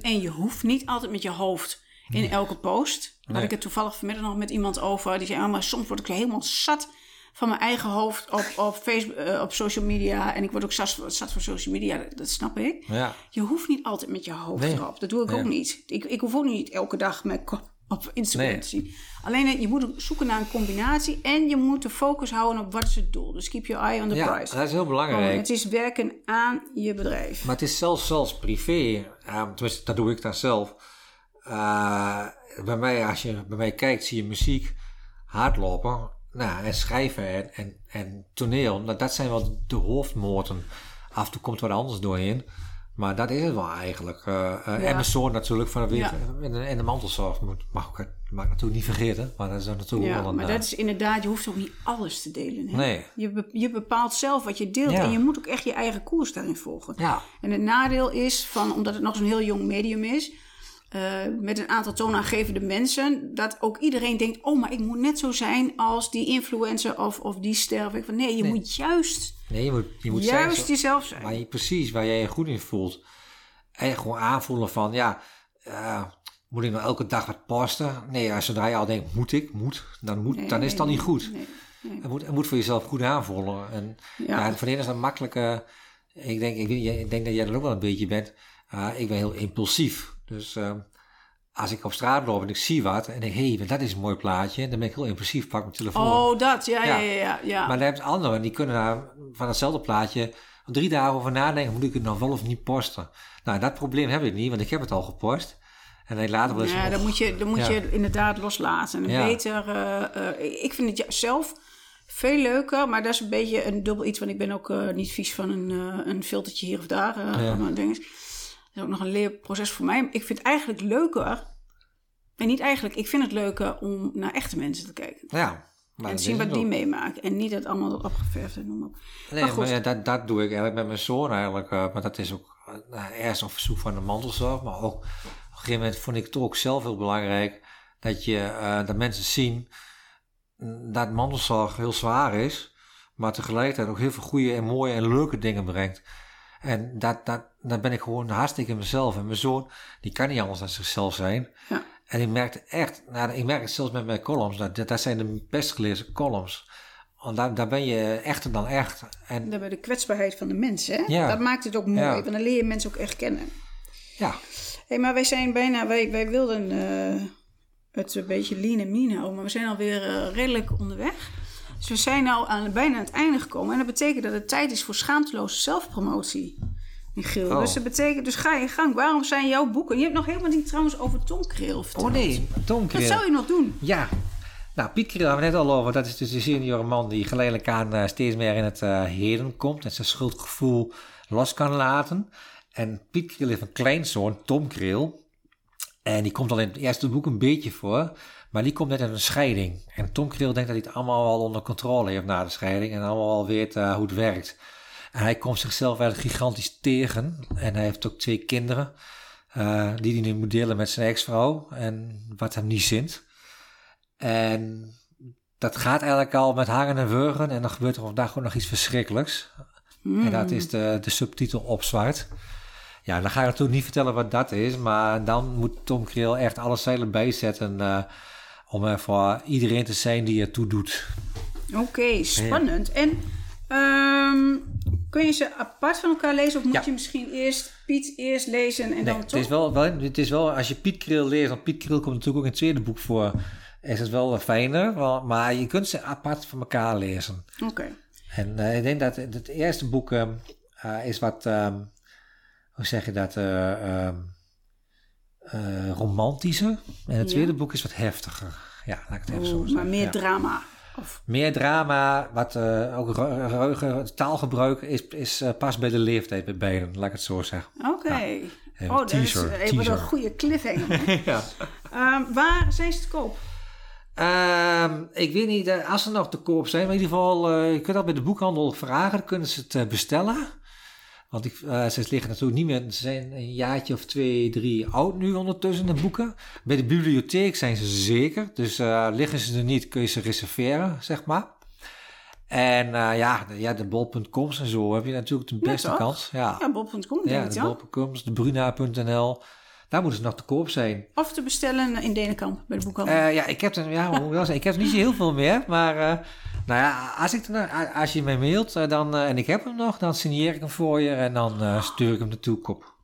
En je hoeft niet altijd met je hoofd in elke post. Had Nee. ik het toevallig vanmiddag nog met iemand over. Die zei, ah, maar soms word ik helemaal zat van mijn eigen hoofd op, op, Facebook, eh, op social media. En ik word ook zat, zat van social media, dat, dat snap ik. Ja. Je hoeft niet altijd met je hoofd Nee. erop. Dat doe ik Nee. ook niet. Ik, ik hoef ook niet elke dag mijn kop op Instagram Nee. te zien. Alleen eh, je moet zoeken naar een combinatie. En je moet de focus houden op wat is het doel. Dus keep your eye on the Ja, prize. dat is heel Oh, belangrijk. het is werken aan je bedrijf. Maar het is zelfs, zelfs privé, ehm, tenminste dat doe ik dan zelf. Eh, bij mij, als je bij mij kijkt, zie je muziek, hardlopen nou, en schrijven en, en, en toneel. Nou, dat zijn wel de hoofdmoten. Af en toe komt wat anders doorheen. Maar dat is het wel eigenlijk. Eh, eh, En mijn zoon natuurlijk van de, Ja. en de, en de mantelzorg moet, mag, ik, mag ik natuurlijk niet vergeten. Maar dat is natuurlijk Ja, wel een... maar eh, dat is inderdaad, je hoeft ook niet alles te delen. Hè? Nee. Je, be- je bepaalt zelf wat je deelt. Ja. En je moet ook echt je eigen koers daarin volgen. Ja. En het nadeel is, van, omdat het nog zo'n heel jong medium is, eh, met een aantal toonaangevende mensen, dat ook iedereen denkt: oh, maar ik moet net zo zijn als die influencer of, of die ster. Ik Van, nee, je moet juist, Nee, je moet, je moet juist jezelf zijn. Maar je, precies, waar jij je goed in voelt. En gewoon aanvoelen van, ja, eh, moet ik nou elke dag wat posten? Nee, als zodra je al denkt, moet ik, moet, dan, moet, Nee, dan is het dan nee, niet goed. Het, moet, het moet voor jezelf goed aanvoelen. En Ja. ja. voor de is dat makkelijk. eh, ik, denk, ik, denk dat jij dat ook wel een beetje bent. Eh, ik ben heel impulsief. Dus eh, als ik op straat loop en ik zie wat en denk, hé, hey, dat is een mooi plaatje. Dan ben ik heel impulsief, pak mijn telefoon. Oh, dat, ja, ja, Ja. ja. Maar dan heb je anderen, die kunnen daar van hetzelfde plaatje drie dagen over nadenken, moet ik het nou wel of niet posten? Nou, dat probleem heb ik niet, want ik heb het al gepost. En dan later wel eens... Ja, dan moet je, dan moet Ja. je inderdaad loslaten. En Ja. beter, eh, eh, ik vind het zelf veel leuker, maar dat is een beetje een dubbel iets. Want ik ben ook eh, niet vies van een, een filtertje hier of daar. Ja. van een ding. Dat is ook nog een leerproces voor mij. Ik vind het eigenlijk leuker, en niet eigenlijk, ik vind het leuker om naar echte mensen te kijken. Ja, maar en dat zien wat die meemaken. En niet het allemaal opgeverfd en noem maar op. Nee, Maar ja, dat, dat doe ik eigenlijk met mijn zoon eigenlijk. eh, maar dat is ook uh, ergens op verzoek van de mantelzorg. Maar ook op een gegeven moment vond ik het ook zelf heel belangrijk dat, je, eh, dat mensen zien dat mantelzorg heel zwaar is. Maar tegelijkertijd ook heel veel goede en mooie en leuke dingen brengt. En dat, dat, dat ben ik gewoon hartstikke mezelf. En mijn zoon, die kan niet anders dan zichzelf zijn. Ja. En ik merkte echt, nou, ik merk het zelfs met mijn columns, dat, dat zijn de best gelezen columns. Want daar, daar ben je echter dan echt. En Daarbij de kwetsbaarheid van de mensen. Hè? Ja. Dat maakt het ook mooi, Ja. want dan leer je mensen ook echt kennen. ja, Hé, maar wij zijn bijna, wij, wij wilden eh, het een beetje lean en mean houden, maar we zijn alweer eh redelijk onderweg. Dus we zijn nou aan, bijna aan het einde gekomen. En dat betekent dat het tijd is voor schaamteloze zelfpromotie, Michiel. Oh. Dus dat betekent, dus ga je gang. Waarom zijn jouw boeken... Je hebt nog helemaal niet trouwens over Tom Kreel verteld. Oh nee, Tom Dat Kreel. zou je nog doen. Ja. Nou, Piet Kreel hebben we net al over. Dat is dus een senioره man die geleidelijk aan eh, steeds meer in het eh, heden komt. En zijn schuldgevoel los kan laten. En Piet Kreel heeft een kleinzoon, Tom Kreel. En die komt al in het eerste boek een beetje voor. Maar die komt net uit een scheiding. En Tom Kreel denkt dat hij het allemaal wel onder controle heeft na de scheiding. En allemaal wel weet eh, hoe het werkt. En hij komt zichzelf eigenlijk gigantisch tegen. En hij heeft ook twee kinderen. eh, die hij nu moet delen met zijn ex-vrouw. En wat hem niet zint. En dat gaat eigenlijk al met hangen en wurgen. En dan gebeurt er vandaag gewoon nog iets verschrikkelijks. En dat is de, de subtitel op zwart. Ja, dan ga ik natuurlijk niet vertellen wat dat is. Maar dan moet Tom Kreel echt alle zeilen bijzetten. eh, om er voor iedereen te zijn die ertoe doet. Oké, spannend. En ehm, Kun je ze apart van elkaar lezen of moet Ja. je misschien eerst Piet eerst lezen en Nee, dan het toch? is, wel, wel, het is wel, als je Piet Kriel leest, want Piet Kriel komt natuurlijk ook in het tweede boek voor, is het wel fijner. Maar je kunt ze apart van elkaar lezen. Oké. En eh, ik denk dat het, het eerste boek ehm, eh, is wat, ehm, hoe zeg je dat, eh, eh, romantischer. En het Ja. tweede boek is wat heftiger. Ja, laat ik het even zo Oeh, zeggen. maar meer Ja. drama. Of, Meer drama, wat eh, ook taalgebruik is, is eh, pas bij de leeftijd bij beiden, laat ik het zo zeggen. Oké. Oh, dat is even een goede cliffhanger. ja. Ehm, waar zijn ze te koop? Ehm, ik weet niet, als ze nog te koop zijn, maar in ieder geval, je kunt dat bij de boekhandel vragen, dan kunnen ze het bestellen. Want ik, eh, ze liggen natuurlijk niet meer, ze zijn een jaartje of twee, drie oud nu ondertussen, de boeken. Bij de bibliotheek zijn ze zeker, dus eh, liggen ze er niet, kun je ze reserveren, zeg maar. En eh, ja, de, ja, de bol.coms en zo heb je natuurlijk de Ja, beste kans. Ja, Ja, bol.com denk ja ik de wel. bol.coms, de bruna.nl, daar moeten ze nog te koop zijn. Of te bestellen in Denenkamp bij de boekhandel. Eh, ja, ik heb er, ja, hoe ik wel zeggen, ik heb er niet zo heel veel meer. Maar eh, nou ja, als, ik er, als je mij mailt eh, dan, en ik heb hem nog, dan signeer ik hem voor je en dan stuur ik hem naartoe op.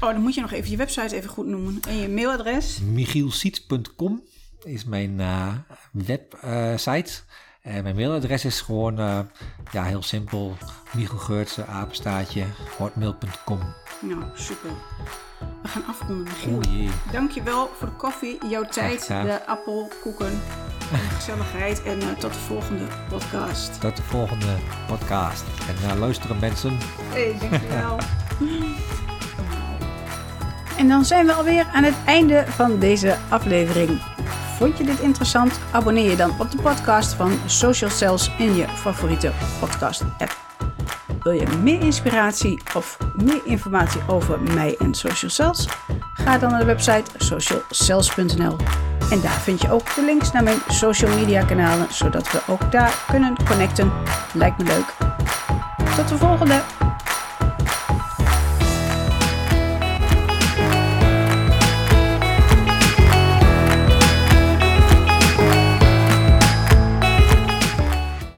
oh, dan moet je nog even je website even goed noemen. En je mailadres. Michielsiet.com is mijn website. en mijn mailadres is gewoon ja, heel simpel. Michiel Geurtsen, hotmail.com. Nou, super. We gaan afronden, Michiel. Oeh jee. Dankjewel voor de koffie, jouw tijd, de appelkoeken, de gezelligheid en eh, tot de volgende podcast. Tot de volgende podcast. En eh, luisteren mensen. Hey, dankjewel. En dan zijn we alweer aan het einde van deze aflevering. Vond je dit interessant? Abonneer je dan op de podcast van Social Cells in je favoriete podcast app. Wil je meer inspiratie of meer informatie over mij en Social Cells? Ga dan naar de website socialcells.nl. En daar vind je ook de links naar mijn social media kanalen, zodat we ook daar kunnen connecten. Lijkt me leuk. Tot de volgende!